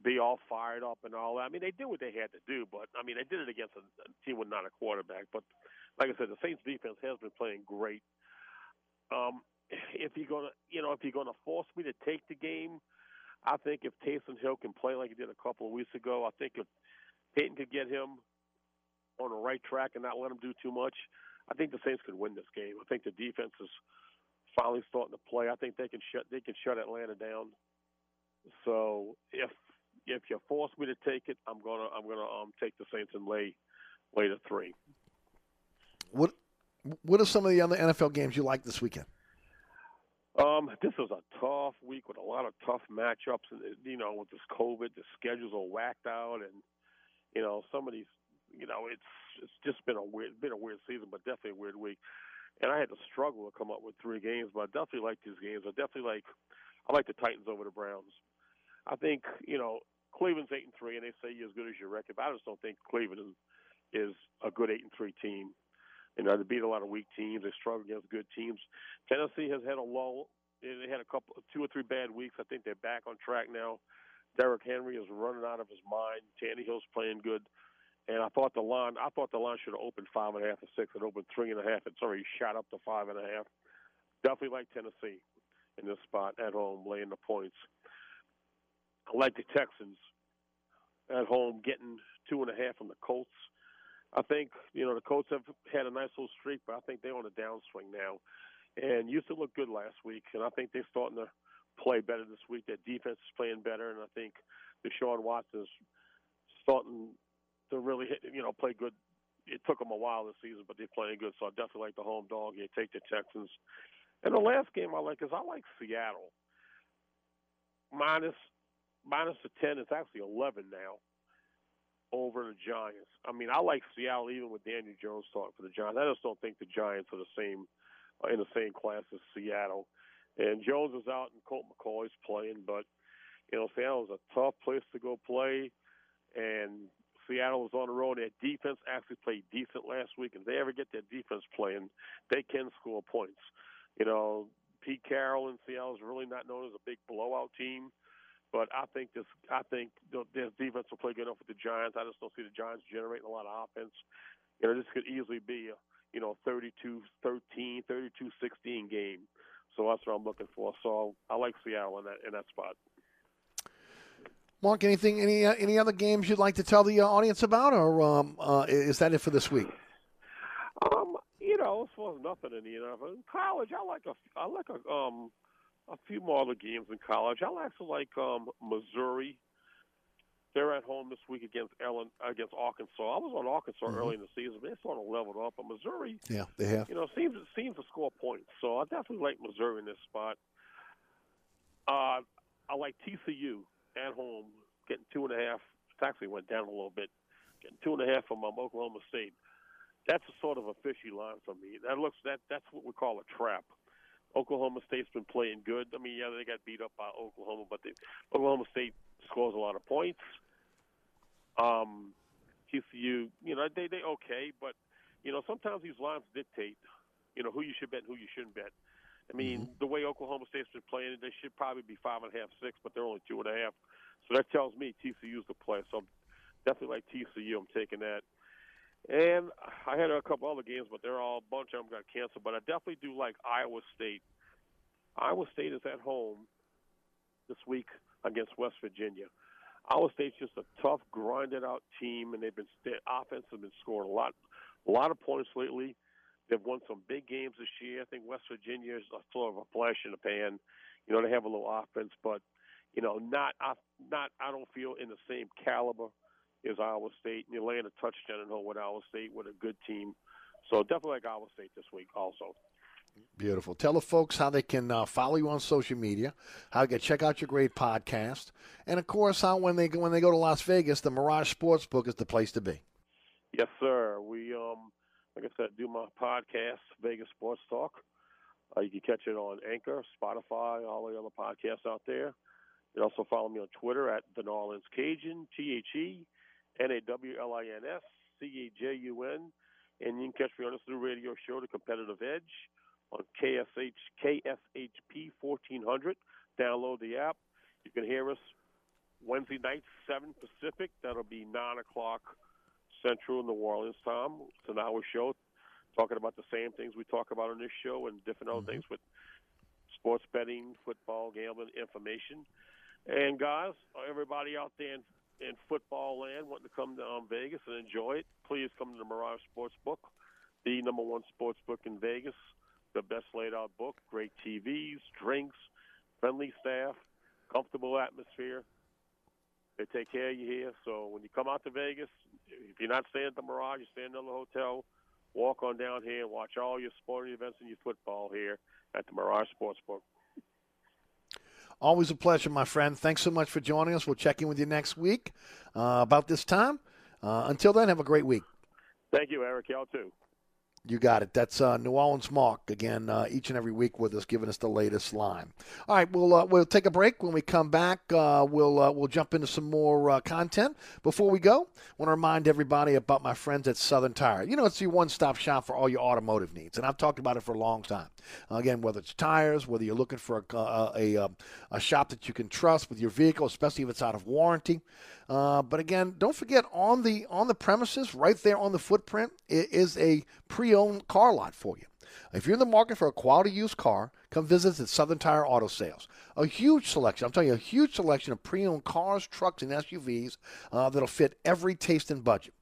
be all fired up and all that. I mean, they did what they had to do, but I mean, they did it against a, a team with not a quarterback. But like I said, the Saints defense has been playing great. Um, if you're gonna, you know, if you're gonna force me to take the game, I think if Taysom Hill can play like he did a couple of weeks ago, I think if Payton could get him on the right track and not let him do too much, I think the Saints could win this game. I think the defense is finally starting to play. I think they can shut they can shut Atlanta down. So if if you force me to take it, I'm gonna I'm gonna um take the Saints and lay lay the three. What what are some of the other NFL games you like this weekend? Um, this was a tough week with a lot of tough matchups, and you know, with this COVID, the schedules are whacked out, and you know, some of these, you know, it's it's just been a weird, been a weird season, but definitely a weird week. And I had to struggle to come up with three games, but I definitely like these games. I definitely like, I like the Titans over the Browns. I think you know Cleveland's eight and three, and they say you're as good as your record. But I just don't think Cleveland is, is a good eight and three team. You know, they beat a lot of weak teams. They struggle against good teams. Tennessee has had a lull. They had a couple, two or three bad weeks. I think they're back on track now. Derrick Henry is running out of his mind. Tannehill's playing good. And I thought the line, I thought the line should have opened five and a half or six. It opened three and a half. It's already shot up to five and a half. Definitely like Tennessee in this spot at home, laying the points. I like the Texans at home, getting two and a half from the Colts. I think you know the Colts have had a nice little streak, but I think they're on a downswing now, and used to look good last week, and I think they're starting to play better this week. Their defense is playing better, and I think Deshaun Watson is starting to really hit, you know play good. It took them a while this season, but they're playing good. So I definitely like the home dog here. Take the Texans. And the last game I like is I like Seattle minus minus the ten. It's actually eleven now over the Giants. I mean, I like Seattle even with Daniel Jones starting for the Giants. I just don't think the Giants are the same uh, in the same class as Seattle. And Jones is out and Colt McCoy's playing, but you know, Seattle is a tough place to go play, and Seattle is on the road. Their defense actually played decent last week, if they ever get their defense playing, they can score points. You know, Pete Carroll in Seattle is really not known as a big blowout team. But I think this, I think the- defense will play good enough with the Giants. I just don't see the Giants generating a lot of offense. You know, this could easily be a, you know, 32-13, 32-16 game. So that's what I'm looking for. So I like Seattle in that in that spot. Mark, anything, any uh, any other games you'd like to tell the uh, audience about, or um, uh, is that it for this week? Um, you know, as far as nothing in the NFL, in college, I like a, I like a, um, a few more other games in college. I actually like um Missouri. They're at home this week against Ellen against Arkansas. I was on Arkansas Mhm. early in the season. They sort of leveled up, but Missouri, Yeah, they have. you know, seems seems to score points. So I definitely like Missouri in this spot. Uh, I like TCU at home, getting two and a half It actually went down a little bit. Getting two and a half from um, Oklahoma State. That's a sort of a fishy line for me. That looks that that's what we call a trap. Oklahoma State's been playing good. I mean, yeah, they got beat up by Oklahoma, but they, Oklahoma State scores a lot of points. Um, TCU, you know, they they okay, but you know sometimes these lines dictate, you know, who you should bet, and who you shouldn't bet. I mean, the way Oklahoma State's been playing, they should probably be five and a half, six, but they're only two and a half. So that tells me TCU's the play. So I'm definitely like TCU. I'm taking that. And I had a couple other games, but they're all a bunch of them got canceled. But I definitely do like Iowa State. Iowa State is at home this week against West Virginia. Iowa State's just a tough, grinded out team, and they've been their offense has been scoring a lot, a lot of points lately. They've won some big games this year. I think West Virginia is sort of a flash in the pan. You know, they have a little offense, but you know, not I, not I don't feel in the same caliber as Iowa State. And you're laying a touchdown at home with Iowa State with a good team. So definitely like Iowa State this week also. Beautiful. Tell the folks how they can uh, follow you on social media, how they can check out your great podcast, and of course, how when they when they go to Las Vegas, the Mirage Sportsbook is the place to be. Yes, sir. We um, like I said, do my podcast, Vegas Sports Talk. Uh, you can catch it on Anchor, Spotify, all the other podcasts out there. You can also follow me on Twitter at the New Orleans Cajun, T H E N A W L I N S C A J U N. And you can catch me on this new radio show, The Competitive Edge, on KSH, KSHP 1400. Download the app. You can hear us Wednesday night, 7 Pacific. That'll be 9 o'clock Central New Orleans time. It's an hour show talking about the same things we talk about on this show and different other mm-hmm. things with sports betting, football, gambling, information. And guys, everybody out there in, in football land wanting to come to um, Vegas and enjoy it, please come to the Mirage Sportsbook, the number one sports book in Vegas. The best laid out book, great TVs, drinks, friendly staff, comfortable atmosphere. They take care of you here. So when you come out to Vegas, if you're not staying at the Mirage, you stay in another hotel, walk on down here and watch all your sporting events and your football here at the Mirage Sportsbook. Always a pleasure, my friend. Thanks so much for joining us. We'll check in with you next week uh, about this time. Uh, until then, have a great week. Thank you, Eric. Y'all too. You got it. That's uh, New Orleans Mark again, uh, each and every week with us, giving us the latest line. All right, we'll uh, we'll take a break. When we come back, uh, we'll uh, we'll jump into some more uh, content. Before we go, want to remind everybody about my friends at Southern Tire. You know, it's your one-stop shop for all your automotive needs, and I've talked about it for a long time. again, whether it's tires, whether you're looking for a a, a, a shop that you can trust with your vehicle, especially if it's out of warranty. Uh, but again, don't forget on the on the premises, right there on the footprint, is a pre-owned car lot for you. If you're in the market for a quality used car, come visit us at Southern Tire Auto Sales. A huge selection, I'm telling you, a huge selection of pre owned cars, trucks, and SUVs uh, that'll fit every taste and budget.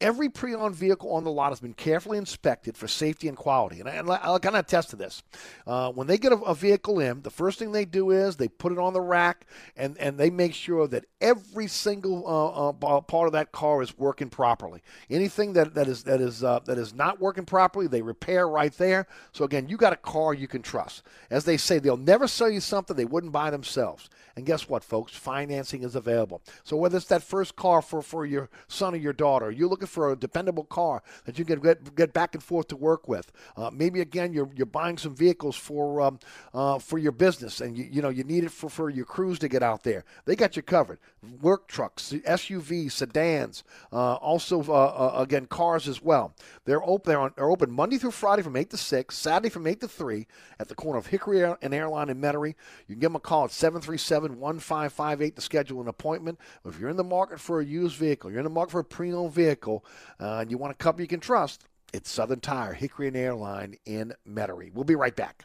Every pre owned vehicle on the lot has been carefully inspected for safety and quality. And I, and I can attest to this. Uh, when they get a, a, vehicle in, the first thing they do is they put it on the rack and, and they make sure that every single uh, uh part of that car is working properly. Anything that, that is, that, is, uh, that is not working properly, they repair right there. So, again, you got a car you can trust. As they say, they'll never sell you something they wouldn't buy themselves. And guess what, folks? Financing is available. So whether it's that first car for, for your son or your daughter, you're looking for a dependable car that you can get, get back and forth to work with. Uh, maybe again you're, you're buying some vehicles for um, uh, for your business, and you you know you need it for, for your crews to get out there. They got you covered. Work trucks, SUVs, sedans, uh, also uh, uh, again cars as well. They're open. They're, on, they're open Monday through Friday from eight to six, Saturday from eight to three at the corner of Hickory and Airline in Metairie. You can give them a call at 737 1558 to schedule an appointment. If you're in the market for a used vehicle, you're in the market for a pre owned vehicle, uh, and you want a company you can trust, it's Southern Tire, Hickory and Airline in Metairie. We'll be right back.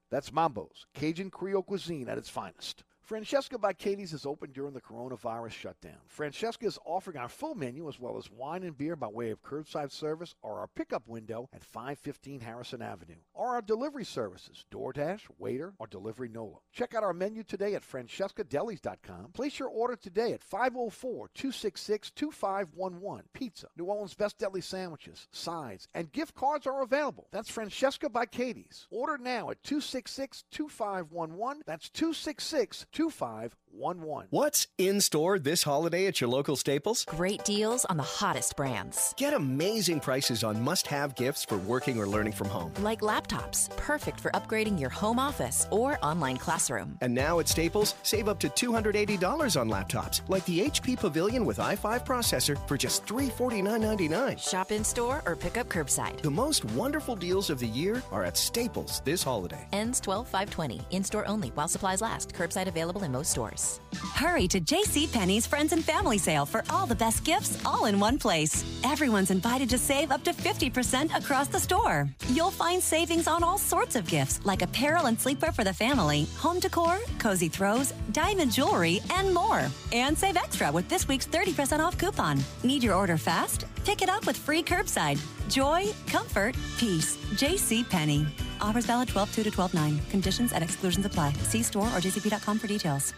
That's Mambo's, Cajun Creole cuisine at its finest. Francesca by Katie's is open during the coronavirus shutdown. Francesca is offering our full menu as well as wine and beer by way of curbside service or our pickup window at 515 Harrison Avenue, or our delivery services, DoorDash, Waitr, or Delivery Nola. Check out our menu today at francescadelis.com. Place your order today at 504-266-2511. Pizza, New Orleans Best Deli sandwiches, sides, and gift cards are available. That's Francesca by Katie's. Order now at 266-2511. That's 266 2511. What's in store this holiday at your local Staples? Great deals on the hottest brands. Get amazing prices on must have gifts for working or learning from home. Like laptops, perfect for upgrading your home office or online classroom. And now at Staples, save up to $280 on laptops, like the HP Pavilion with i5 processor for just $349.99. Shop in store or pick up curbside. The most wonderful deals of the year are at Staples this holiday. Ends 12 520. In store only while supplies last. Curbside available in most stores. Hurry to JCPenney's Friends and Family Sale for all the best gifts all in one place. Everyone's invited to save up to 50% across the store. You'll find savings on all sorts of gifts like apparel and sleepwear for the family, home decor, cozy throws, diamond jewelry, and more. And save extra with this week's 30% off coupon. Need your order fast? Pick it up with free curbside. Joy, comfort, peace. JCPenney. Offers valid 12 2 to 12 9. Conditions and exclusions apply. See store or jcp.com for details.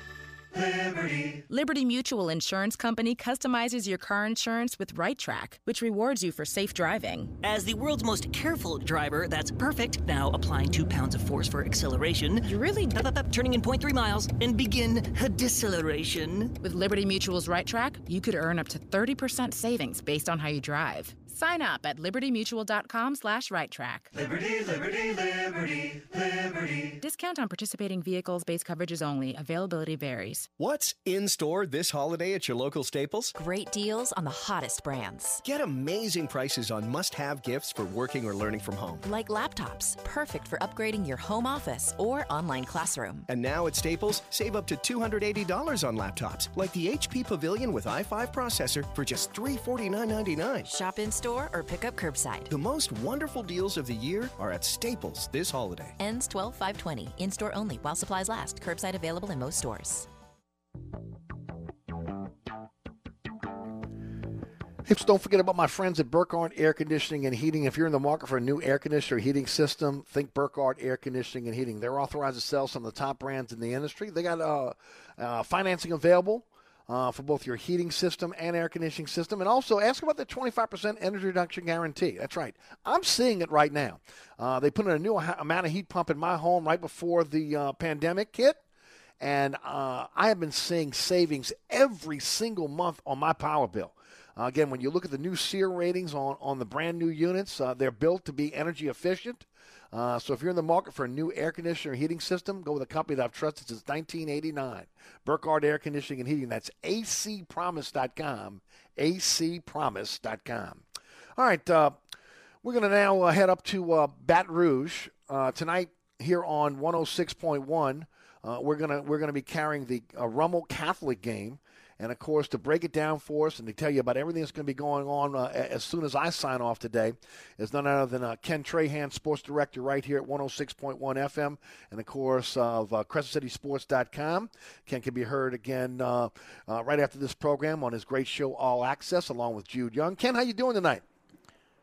Liberty. Liberty Mutual Insurance Company customizes your car insurance with Right Track, which rewards you for safe driving. As the world's most careful driver, that's perfect. Now applying two pounds of force for acceleration. You really up, up, up, turning in 0.3 miles and begin a deceleration. With Liberty Mutual's Right Track, you could earn up to 30% savings based on how you drive. Sign up at libertymutual.com slash right track. Liberty, liberty, liberty, liberty. Discount on participating vehicles, base coverages only. Availability varies. What's in store this holiday at your local Staples? Great deals on the hottest brands. Get amazing prices on must have gifts for working or learning from home. Like laptops, perfect for upgrading your home office or online classroom. And now at Staples, save up to $280 on laptops, like the HP Pavilion with i5 processor for just $349.99. Shop in store or pick up curbside. The most wonderful deals of the year are at Staples this holiday. Ends 12 520. In store only while supplies last. Curbside available in most stores. Hey, so don't forget about my friends at Burkhardt Air Conditioning and Heating. If you're in the market for a new air conditioner or heating system, think Burkhardt Air Conditioning and Heating. They're authorized to sell some of the top brands in the industry. They got uh, uh, financing available uh, for both your heating system and air conditioning system. And also ask about the 25% energy reduction guarantee. That's right. I'm seeing it right now. Uh, they put in a new Amana heat pump in my home right before the uh, pandemic hit. And uh, I have been seeing savings every single month on my power bill. Again, when you look at the new SEER ratings on, on the brand new units, uh, they're built to be energy efficient. Uh, so if you're in the market for a new air conditioner heating system, go with a company that I've trusted since 1989. Burkhardt Air Conditioning and Heating. That's acpromise.com. acpromise.com. All right, uh, we're going to now uh, head up to uh, Baton Rouge uh, tonight here on 106.1. Uh, we're gonna we're gonna be carrying the Rummel Catholic game. And of course, to break it down for us and to tell you about everything that's going to be going on uh, as soon as I sign off today is none other than uh, Ken Trahan, sports director right here at 106.1 FM, and of course of uh, CrescentCitySports.com. Ken can be heard again uh, uh, right after this program on his great show All Access, along with Jude Young. Ken, how you doing tonight?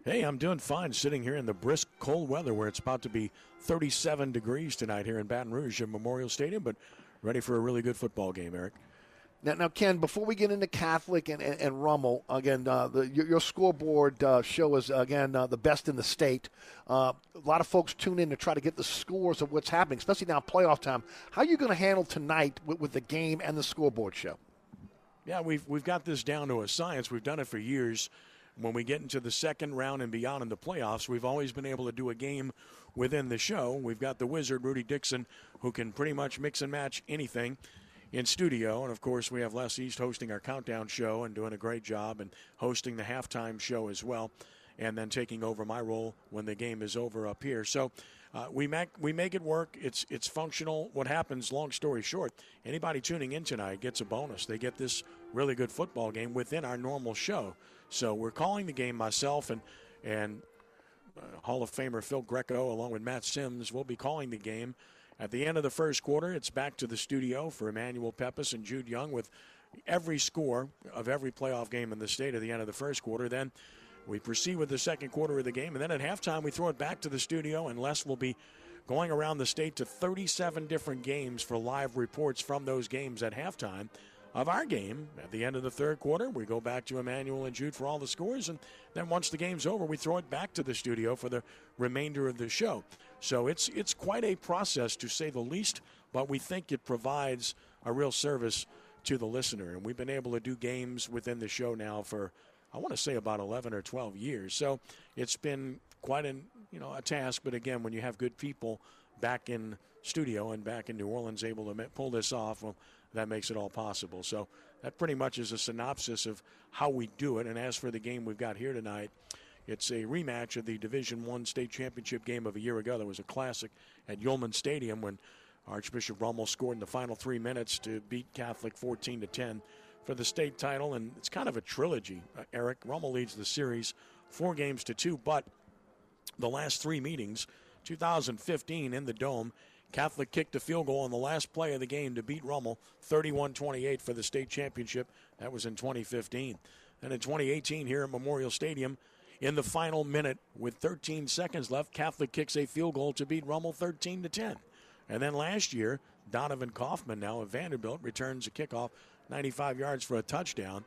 Hey, I'm doing fine sitting here in the brisk cold weather where it's about to be 37 degrees tonight here in Baton Rouge at Memorial Stadium, but ready for a really good football game, Eric. Now, now, Ken, before we get into Catholic and, and, and Rummel, again, uh, the, your, your scoreboard uh, show is, again, uh, the best in the state. Uh, a lot of folks tune in to try to get the scores of what's happening, especially now playoff time. How are you going to handle tonight with, with the game and the scoreboard show? Yeah, we've, we've got this down to a science. We've done it for years. When we get into the second round and beyond in the playoffs, we've always been able to do a game within the show. We've got the wizard, Rudy Dixon, who can pretty much mix and match anything in studio. And of course, we have Les East hosting our countdown show and doing a great job and hosting the halftime show as well. And then taking over my role when the game is over up here. So uh, we make we make it work. It's it's functional. What happens? Long story short, anybody tuning in tonight gets a bonus. They get this really good football game within our normal show. So we're calling the game myself and and uh, Hall of Famer Phil Greco along with Matt Sims will be calling the game. At the end of the first quarter, it's back to the studio for Emmanuel Peppus and Jude Young with every score of every playoff game in the state at the end of the first quarter. Then we proceed with the second quarter of the game, and then at halftime, we throw it back to the studio, and Les will be going around the state to 37 different games for live reports from those games at halftime of our game. At the end of the third quarter, we go back to Emmanuel and Jude for all the scores, and then once the game's over, we throw it back to the studio for the remainder of the show. So it's it's quite a process to say the least, but we think it provides a real service to the listener, and we've been able to do games within the show now for I want to say about 11 or 12 years. So it's been quite an you know a task, but again, when you have good people back in studio and back in New Orleans able to pull this off, well, that makes it all possible. So that pretty much is a synopsis of how we do it. And as for the game we've got here tonight, it's a rematch of the Division One state championship game of a year ago. That was a classic at Yulman Stadium when Archbishop Rummel scored in the final three minutes to beat Catholic 14 to 10 for the state title. And it's kind of a trilogy. Uh, Eric Rummel leads the series four games to two, but the last three meetings, 2015 in the Dome, Catholic kicked a field goal on the last play of the game to beat Rummel 31 28 for the state championship. That was in 2015. And in 2018, here at Memorial Stadium, in the final minute with 13 seconds left, Catholic kicks a field goal to beat Rummel 13 to 10. And then last year, Donovan Kaufman, now of Vanderbilt, returns a kickoff 95 yards for a touchdown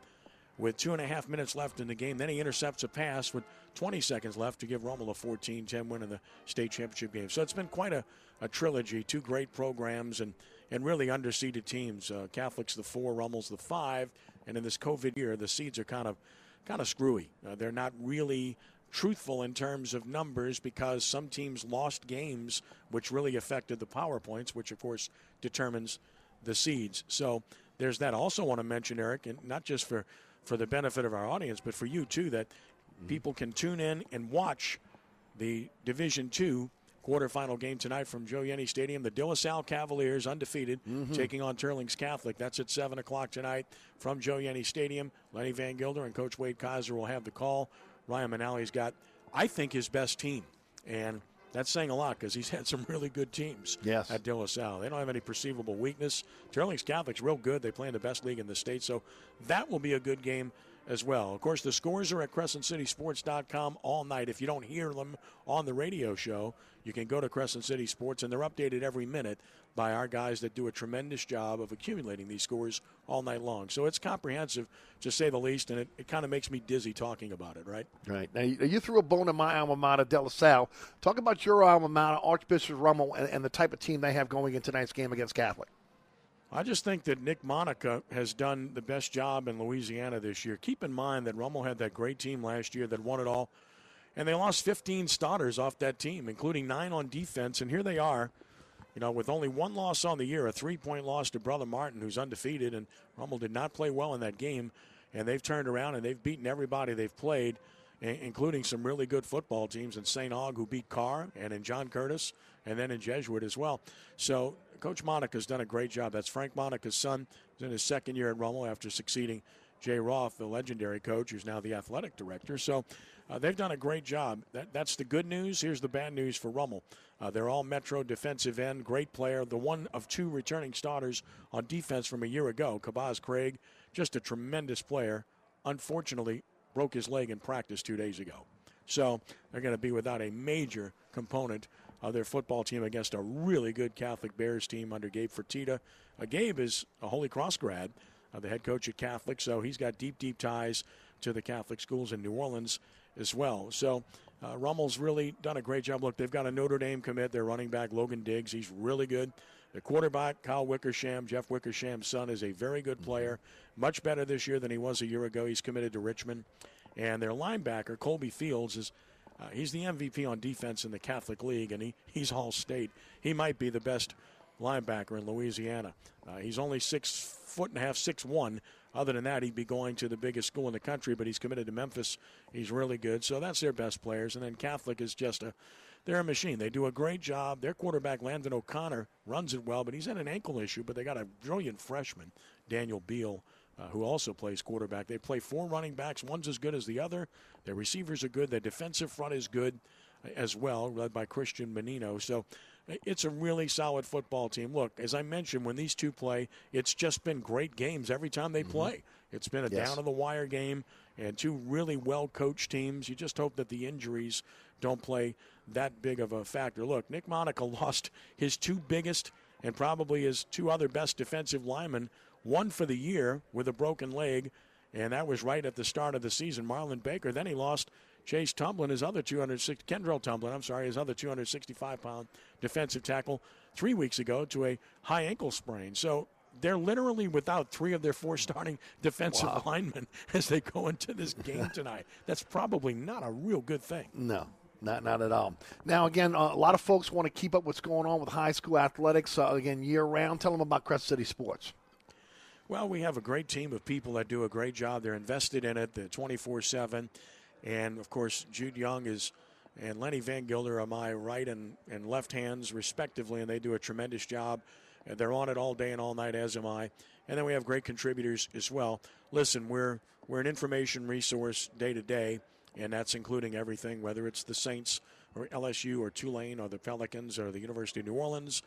with two and a half minutes left in the game. Then he intercepts a pass with 20 seconds left to give Rummel a 14 10 win in the state championship game. So it's been quite a, a trilogy, two great programs, and, and really underseeded teams. Uh, Catholics the four, Rummel's the five. And in this COVID year, the seeds are kind of kind of screwy. Uh, they're not really truthful in terms of numbers because some teams lost games, which really affected the power points, which of course determines the seeds. So there's that. I also want to mention, Eric, and not just for, for the benefit of our audience, but for you too, that people can tune in and watch the Division Two quarterfinal game tonight from Joe Yenni Stadium. The De La Salle Cavaliers, undefeated, Mhm. taking on Teurlings Catholic. That's at 7 o'clock tonight from Joe Yenni Stadium. Lenny Van Gilder and Coach Wade Kaiser will have the call. Ryan Manale's got, I think, his best team. And that's saying a lot because he's had some really good teams Yes. at De La Salle. They don't have any perceivable weakness. Teurlings Catholic's real good. They play in the best league in the state. So that will be a good game as well. Of course, the scores are at CrescentCitySports.com all night. If you don't hear them on the radio show, you can go to Crescent City Sports, and they're updated every minute by our guys that do a tremendous job of accumulating these scores all night long. So it's comprehensive, to say the least, and it, it kind of makes me dizzy talking about it, right? Right. Now, you, you threw a bone at my alma mater, De La Salle. Talk about your alma mater, Archbishop Rummel, and, and the type of team they have going in tonight's game against Catholic. I just think that Nick Monica has done the best job in Louisiana this year. Keep in mind that Rummel had that great team last year that won it all, and they lost 15 starters off that team, including nine on defense. And here they are, you know, with only one loss on the year, a three-point loss to Brother Martin, who's undefeated, and Rummel did not play well in that game. And they've turned around and they've beaten everybody they've played, including some really good football teams in St. Aug, who beat Carr, and in John Curtis, and then in Jesuit as well. So Coach Monica's done a great job. That's Frank Monica's son. He's in his second year at Rummel after succeeding Jay Roth, the legendary coach, who's now the athletic director. So uh, they've done a great job. That, that's the good news. Here's the bad news for Rummel. Uh, they're all Metro defensive end, great player. The one of two returning starters on defense from a year ago, Kabaz Craig, just a tremendous player. Unfortunately, broke his leg in practice two days ago. So they're going to be without a major component of their football team against a really good Catholic Bears team under Gabe Fertitta. Uh, Gabe is a Holy Cross grad, uh, the head coach at Catholic, so he's got deep, deep ties to the Catholic schools in New Orleans as well. So uh, Rummel's really done a great job. Look, they've got a Notre Dame commit. Their running back, Logan Diggs, he's really good. The quarterback, Kyle Wickersham, Jeff Wickersham's son, is a very good player. Much better this year than he was a year ago. He's committed to Richmond. And their linebacker, Colby Fields, is uh, he's the MVP on defense in the Catholic League, and he, he's Hall state. He might be the best linebacker in Louisiana. Uh, he's only six foot and a half, six one. Other than that, he'd be going to the biggest school in the country, but he's committed to Memphis. He's really good. So that's their best players. And then Catholic is just a they're a machine. They do a great job. Their quarterback, Landon O'Connor, runs it well, but he's had an ankle issue. But they got a brilliant freshman, Daniel Beal, uh, who also plays quarterback. They play four running backs. One's as good as the other. Their receivers are good. Their defensive front is good uh, as well, led by Christian Menino. So uh, it's a really solid football team. Look, as I mentioned, when these two play, it's just been great games every time they play. It's been a Yes. down to the wire game and two really well coached teams. You just hope that the injuries don't play that big of a factor. Look, Nick Monica lost his two biggest and probably his two other best defensive linemen, one for the year with a broken leg, and that was right at the start of the season, Marlon Baker. Then he lost Chase Tumblin, his other 260, Kendrell Tumblin, I'm sorry, his other 265 pound defensive tackle three weeks ago to a high ankle sprain. So they're literally without three of their four starting defensive Wow. linemen as they go into this game tonight. That's probably not a real good thing. No, not not at all. Now, again, uh, a lot of folks want to keep up what's going on with high school athletics. Uh, again, year round. Tell them about Crescent City Sports. Well, we have a great team of people that do a great job. They're invested in it. They're 24 7. And of course, Jude Young is and Lenny Van Gilder are my right and, and left hands, respectively, and they do a tremendous job. And they're on it all day and all night, as am I. And then we have great contributors as well. Listen, we're we're an information resource day to day, and that's including everything, whether it's the Saints or LSU or Tulane or the Pelicans or the University of New Orleans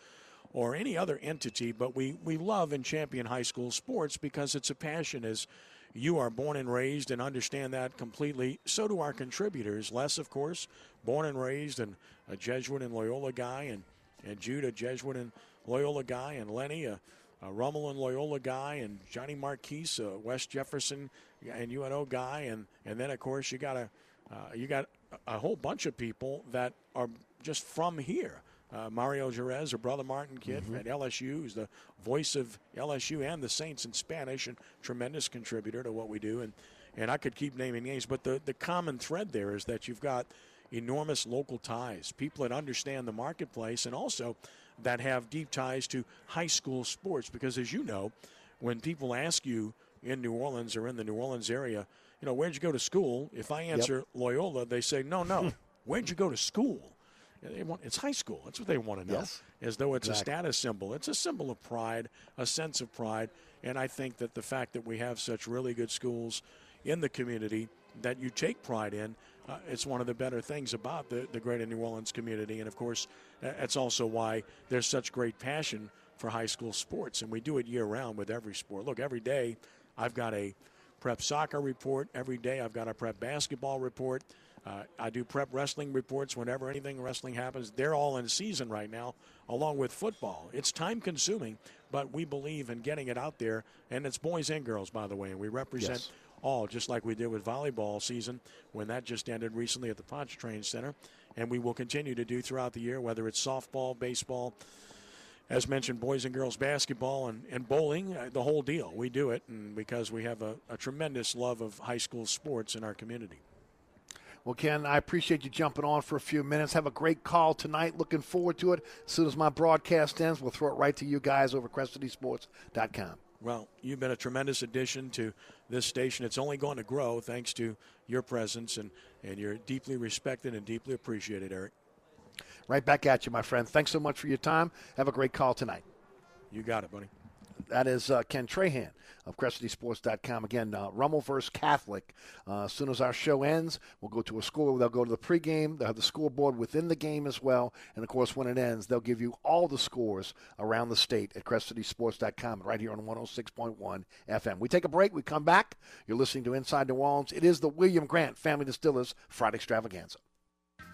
or any other entity, but we, we love and champion high school sports because it's a passion as you are born and raised and understand that completely. So do our contributors. Les, of course, born and raised and a Jesuit and Loyola guy, and, and Jude, a Jesuit and Loyola guy, and Lenny, a, a Rummel and Loyola guy, and Johnny Marquise, a West Jefferson and UNO guy, and, and then, of course, you got a uh, you got a a whole bunch of people that are just from here. Uh, Mario Jerez, or Brother Martin kid Mm-hmm. at LSU, who's the voice of LSU and the Saints in Spanish, and tremendous contributor to what we do. And and I could keep naming names, but the the common thread there is that you've got enormous local ties, people that understand the marketplace, and also that have deep ties to high school sports. Because as you know, when people ask you in New Orleans or in the New Orleans area, you know, where'd you go to school? If I answer Loyola, they say, no, no, where'd you go to school? They want, it's high school. That's what they want to know. Yes. As though it's Exactly. a status symbol. It's a symbol of pride, a sense of pride. And I think that the fact that we have such really good schools in the community that you take pride in, uh, it's one of the better things about the, the greater New Orleans community. And of course, that's also why there's such great passion for high school sports. And we do it year round with every sport. Look, every day I've got a prep soccer report. Every day I've got a prep basketball report. Uh, I do prep wrestling reports whenever anything wrestling happens. They're all in season right now, along with football. It's time consuming, but we believe in getting it out there. And it's boys and girls, by the way. And we represent Yes. all, just like we did with volleyball season when that just ended recently at the Pontchartrain Center. And we will continue to do throughout the year, whether it's softball, baseball, as mentioned, boys and girls basketball and, and bowling, uh, the whole deal. We do it and because we have a, a tremendous love of high school sports in our community. Well, Ken, I appreciate you jumping on for a few minutes. Have a great call tonight. Looking forward to it. As soon as my broadcast ends, we'll throw it right to you guys over at CrescentCitySports.com. Well, you've been a tremendous addition to this station. It's only going to grow thanks to your presence, and, and you're deeply respected and deeply appreciated, Eric. Right back at you, my friend. Thanks so much for your time. Have a great call tonight. You got it, buddy. That is uh, Ken Trahan of CrescentCitySports.com. Again, uh, Rummel versus Catholic. Uh, as soon as our show ends, we'll go to a score. They'll go to the pregame. They'll have the scoreboard within the game as well. And, of course, when it ends, they'll give you all the scores around the state at CrescentCitySports.com right here on 106.1 FM. We take a break. We come back. You're listening to Inside New Orleans. It is the William Grant Family Distillers Friday Extravaganza.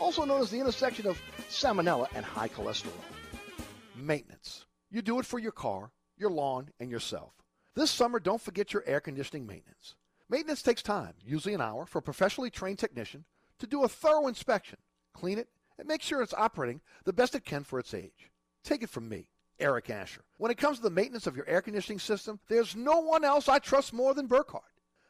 also known as the intersection of salmonella and high cholesterol. Maintenance. You do it for your car, your lawn, and yourself. This summer, don't forget your air conditioning maintenance. Maintenance takes time, usually an hour, for a professionally trained technician to do a thorough inspection, clean it, and make sure it's operating the best it can for its age. Take it from me, Eric Asher. When it comes to the maintenance of your air conditioning system, there's no one else I trust more than Burkhardt.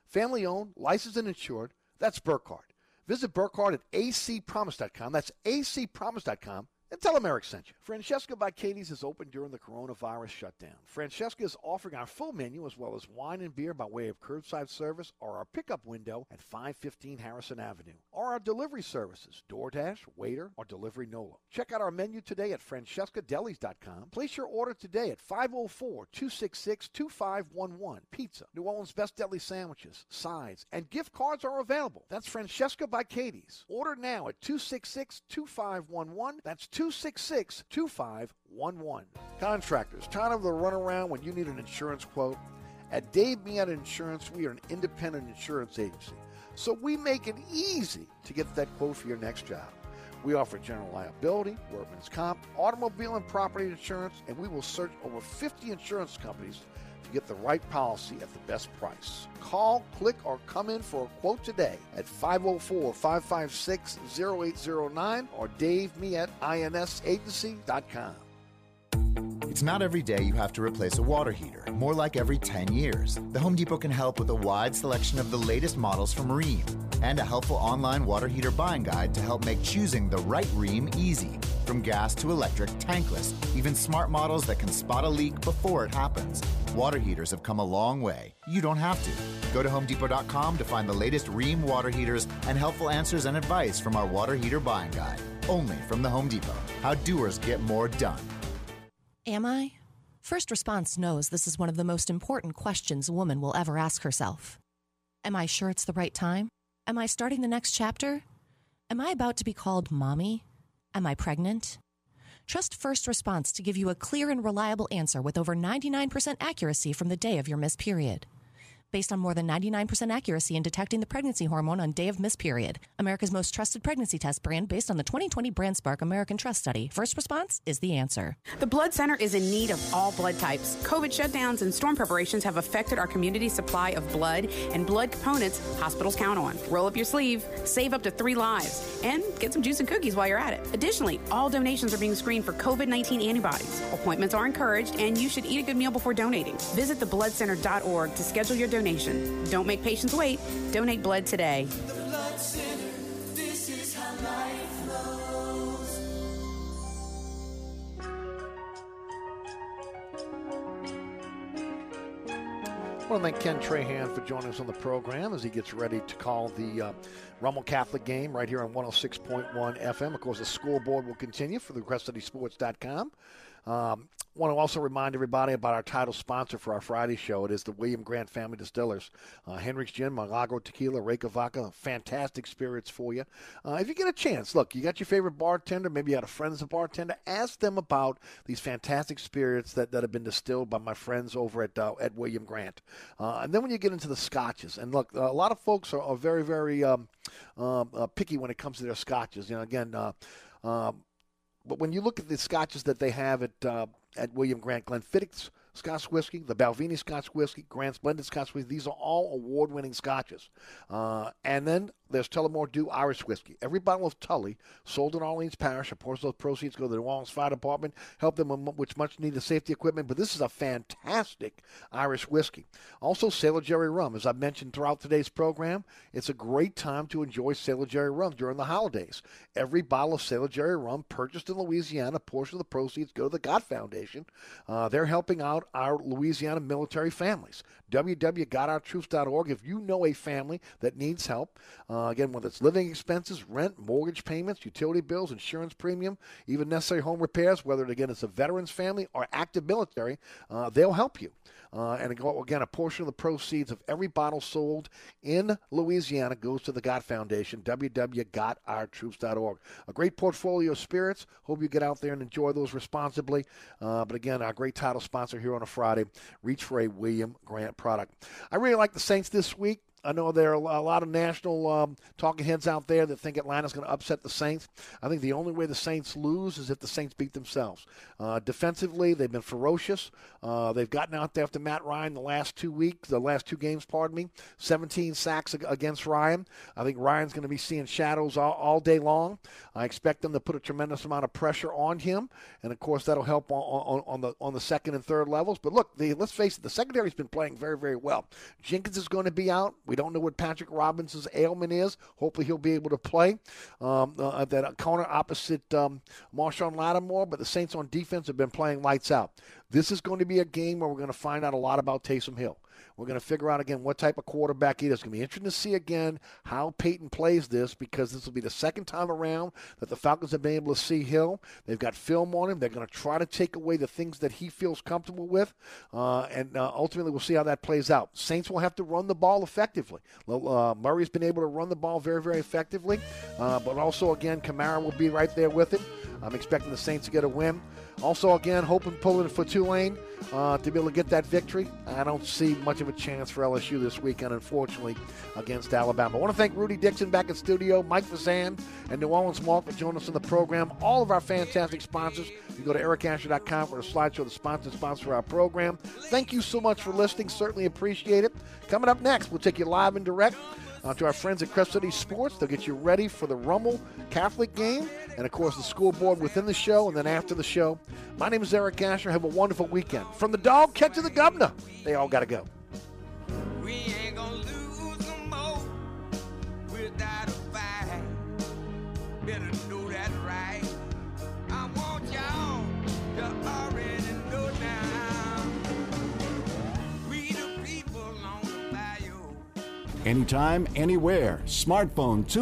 Family owned, licensed, and insured, that's Burkhardt. Visit Burkhardt at acpromise.com. That's acpromise.com and tell them Eric sent you. Francesca by Katie's is open during the coronavirus shutdown. Francesca is offering our full menu as well as wine and beer by way of curbside service or our pickup window at 515 Harrison Avenue. Or our delivery services, DoorDash, Waitr, or Delivery Nola. Check out our menu today at francescadelis.com. Place your order today at 504-266-2511. Pizza, New Orleans Best Deli sandwiches, sides, and gift cards are available. That's Francesca by Katie's. Order now at 266-2511. That's 266 2511. Contractors, tired of the runaround when you need an insurance quote? At Dave Millet Insurance, we are an independent insurance agency, so we make it easy to get that quote for your next job. We offer general liability, workman's comp, automobile and property insurance, and we will search over 50 insurance companies to get the right policy at the best price. Call, click, or come in for a quote today at 504 556 0809 or Dave Millet insagency.com. It's not every day you have to replace a water heater, more like every 10 years. The Home Depot can help with a wide selection of the latest models from Rheem and a helpful online water heater buying guide to help make choosing the right Rheem easy. From gas to electric, tankless, even smart models that can spot a leak before it happens. Water heaters have come a long way. You don't have to. Go to HomeDepot.com to find the latest Rheem water heaters and helpful answers and advice from our water heater buying guide. Only from the Home Depot. How doers get more done. Am I? First Response knows this is one of the most important questions a woman will ever ask herself. Am I sure it's the right time? Am I starting the next chapter? Am I about to be called mommy? Am I pregnant? Trust First Response to give you a clear and reliable answer with over 99% accuracy from the day of your missed period. Based on more than 99% accuracy in detecting the pregnancy hormone on day of missed period, America's most trusted pregnancy test brand based on the 2020 BrandSpark American Trust Study. First Response is the answer. The Blood Center is in need of all blood types. COVID shutdowns and storm preparations have affected our community supply of blood and blood components hospitals count on. Roll up your sleeve, save up to three lives, and get some juice and cookies while you're at it. Additionally, all donations are being screened for COVID 19 antibodies. Appointments are encouraged, and you should eat a good meal before donating. Visit thebloodcenter.org to schedule your donation. Don't make patients wait. Donate blood today. I want to thank Ken Trahan for joining us on the program as he gets ready to call the uh, Rummel Catholic game right here on 106.1 FM. Of course, the scoreboard will continue for the CrescentCitySports.com. Um, want to also remind everybody about our title sponsor for our Friday show. It is the William Grant Family Distillers. Uh, Hendrick's Gin, Milagro Tequila, Reyka Vodka, fantastic spirits for you. Uh, if you get a chance, look, you got your favorite bartender, maybe you got a friend that's a bartender, ask them about these fantastic spirits that, that have been distilled by my friends over at, uh, at William Grant. Uh, and then when you get into the scotches, and look, a lot of folks are, are very, very um, um, uh, picky when it comes to their scotches. You know, again, uh, um, but when you look at the scotches that they have at uh, at William Grant, Glenfiddich's Scotch whiskey, the Balvenie Scotch whiskey, Grant's blended Scotch whiskey. These are all award-winning scotches. Uh, and then there's Tullamore Dew Irish whiskey. Every bottle of Tully sold in Orleans Parish, a portion of those proceeds go to the New Orleans Fire Department, help them with much needed safety equipment. But this is a fantastic Irish whiskey. Also, Sailor Jerry rum, as I've mentioned throughout today's program, it's a great time to enjoy Sailor Jerry rum during the holidays. Every bottle of Sailor Jerry rum purchased in Louisiana, a portion of the proceeds go to the God Foundation. Uh, they're helping out our Louisiana military families. www.gotourtroops.org. If you know a family that needs help, uh, again, whether it's living expenses, rent, mortgage payments, utility bills, insurance premium, even necessary home repairs, whether it again it's a veterans family or active military, uh, they'll help you. Uh, and again, a portion of the proceeds of every bottle sold in Louisiana goes to the God Foundation, www.gotourtroops.org. A great portfolio of spirits. Hope you get out there and enjoy those responsibly. Uh, but again, our great title sponsor here on a Friday, reach for a William Grant product. I really like the Saints this week. I know there are a lot of national um, talking heads out there that think Atlanta's going to upset the Saints. I think the only way the Saints lose is if the Saints beat themselves. Uh, defensively, they've been ferocious. Uh, they've gotten out there after Matt Ryan the last two weeks, the last two games, pardon me. 17 sacks against Ryan. I think Ryan's going to be seeing shadows all, all, day long. I expect them to put a tremendous amount of pressure on him, and of course that'll help on, on, on the on the second and third levels. But look, the, let's face it, the secondary's been playing very very well. Jenkins is going to be out. We don't know what Patrick Robinson's ailment is. Hopefully, he'll be able to play. Um, uh, that corner opposite um, Marshon Lattimore, but the Saints on defense have been playing lights out. This is going to be a game where we're going to find out a lot about Taysom Hill. We're going to figure out again what type of quarterback he is. It's going to be interesting to see again how Payton plays this because this will be the second time around that the Falcons have been able to see Hill. They've got film on him. They're going to try to take away the things that he feels comfortable with, uh, and uh, ultimately we'll see how that plays out. Saints will have to run the ball effectively. Uh, Murray's been able to run the ball very, very effectively, uh, but also again Kamara will be right there with him. I'm expecting the Saints to get a win. Also, again, hoping pulling for Tulane uh, to be able to get that victory. I don't see much of a chance for LSU this weekend, unfortunately, against Alabama. I want to thank Rudy Dixon back in studio, Mike Fazan, and New Orleans Mark for joining us in the program. All of our fantastic sponsors. You go to ericasher.com for the slideshow, the sponsor sponsor our program. Thank you so much for listening. Certainly appreciate it. Coming up next, we'll take you live and direct uh, to our friends at Crescent City Sports. They'll get you ready for the Rummel Catholic game and, of course, the school board within the show and then after the show. My name is Eric Asher. Have a wonderful weekend. From the dog catch to the governor, they all got to go. Anytime, anywhere. Smartphone, too.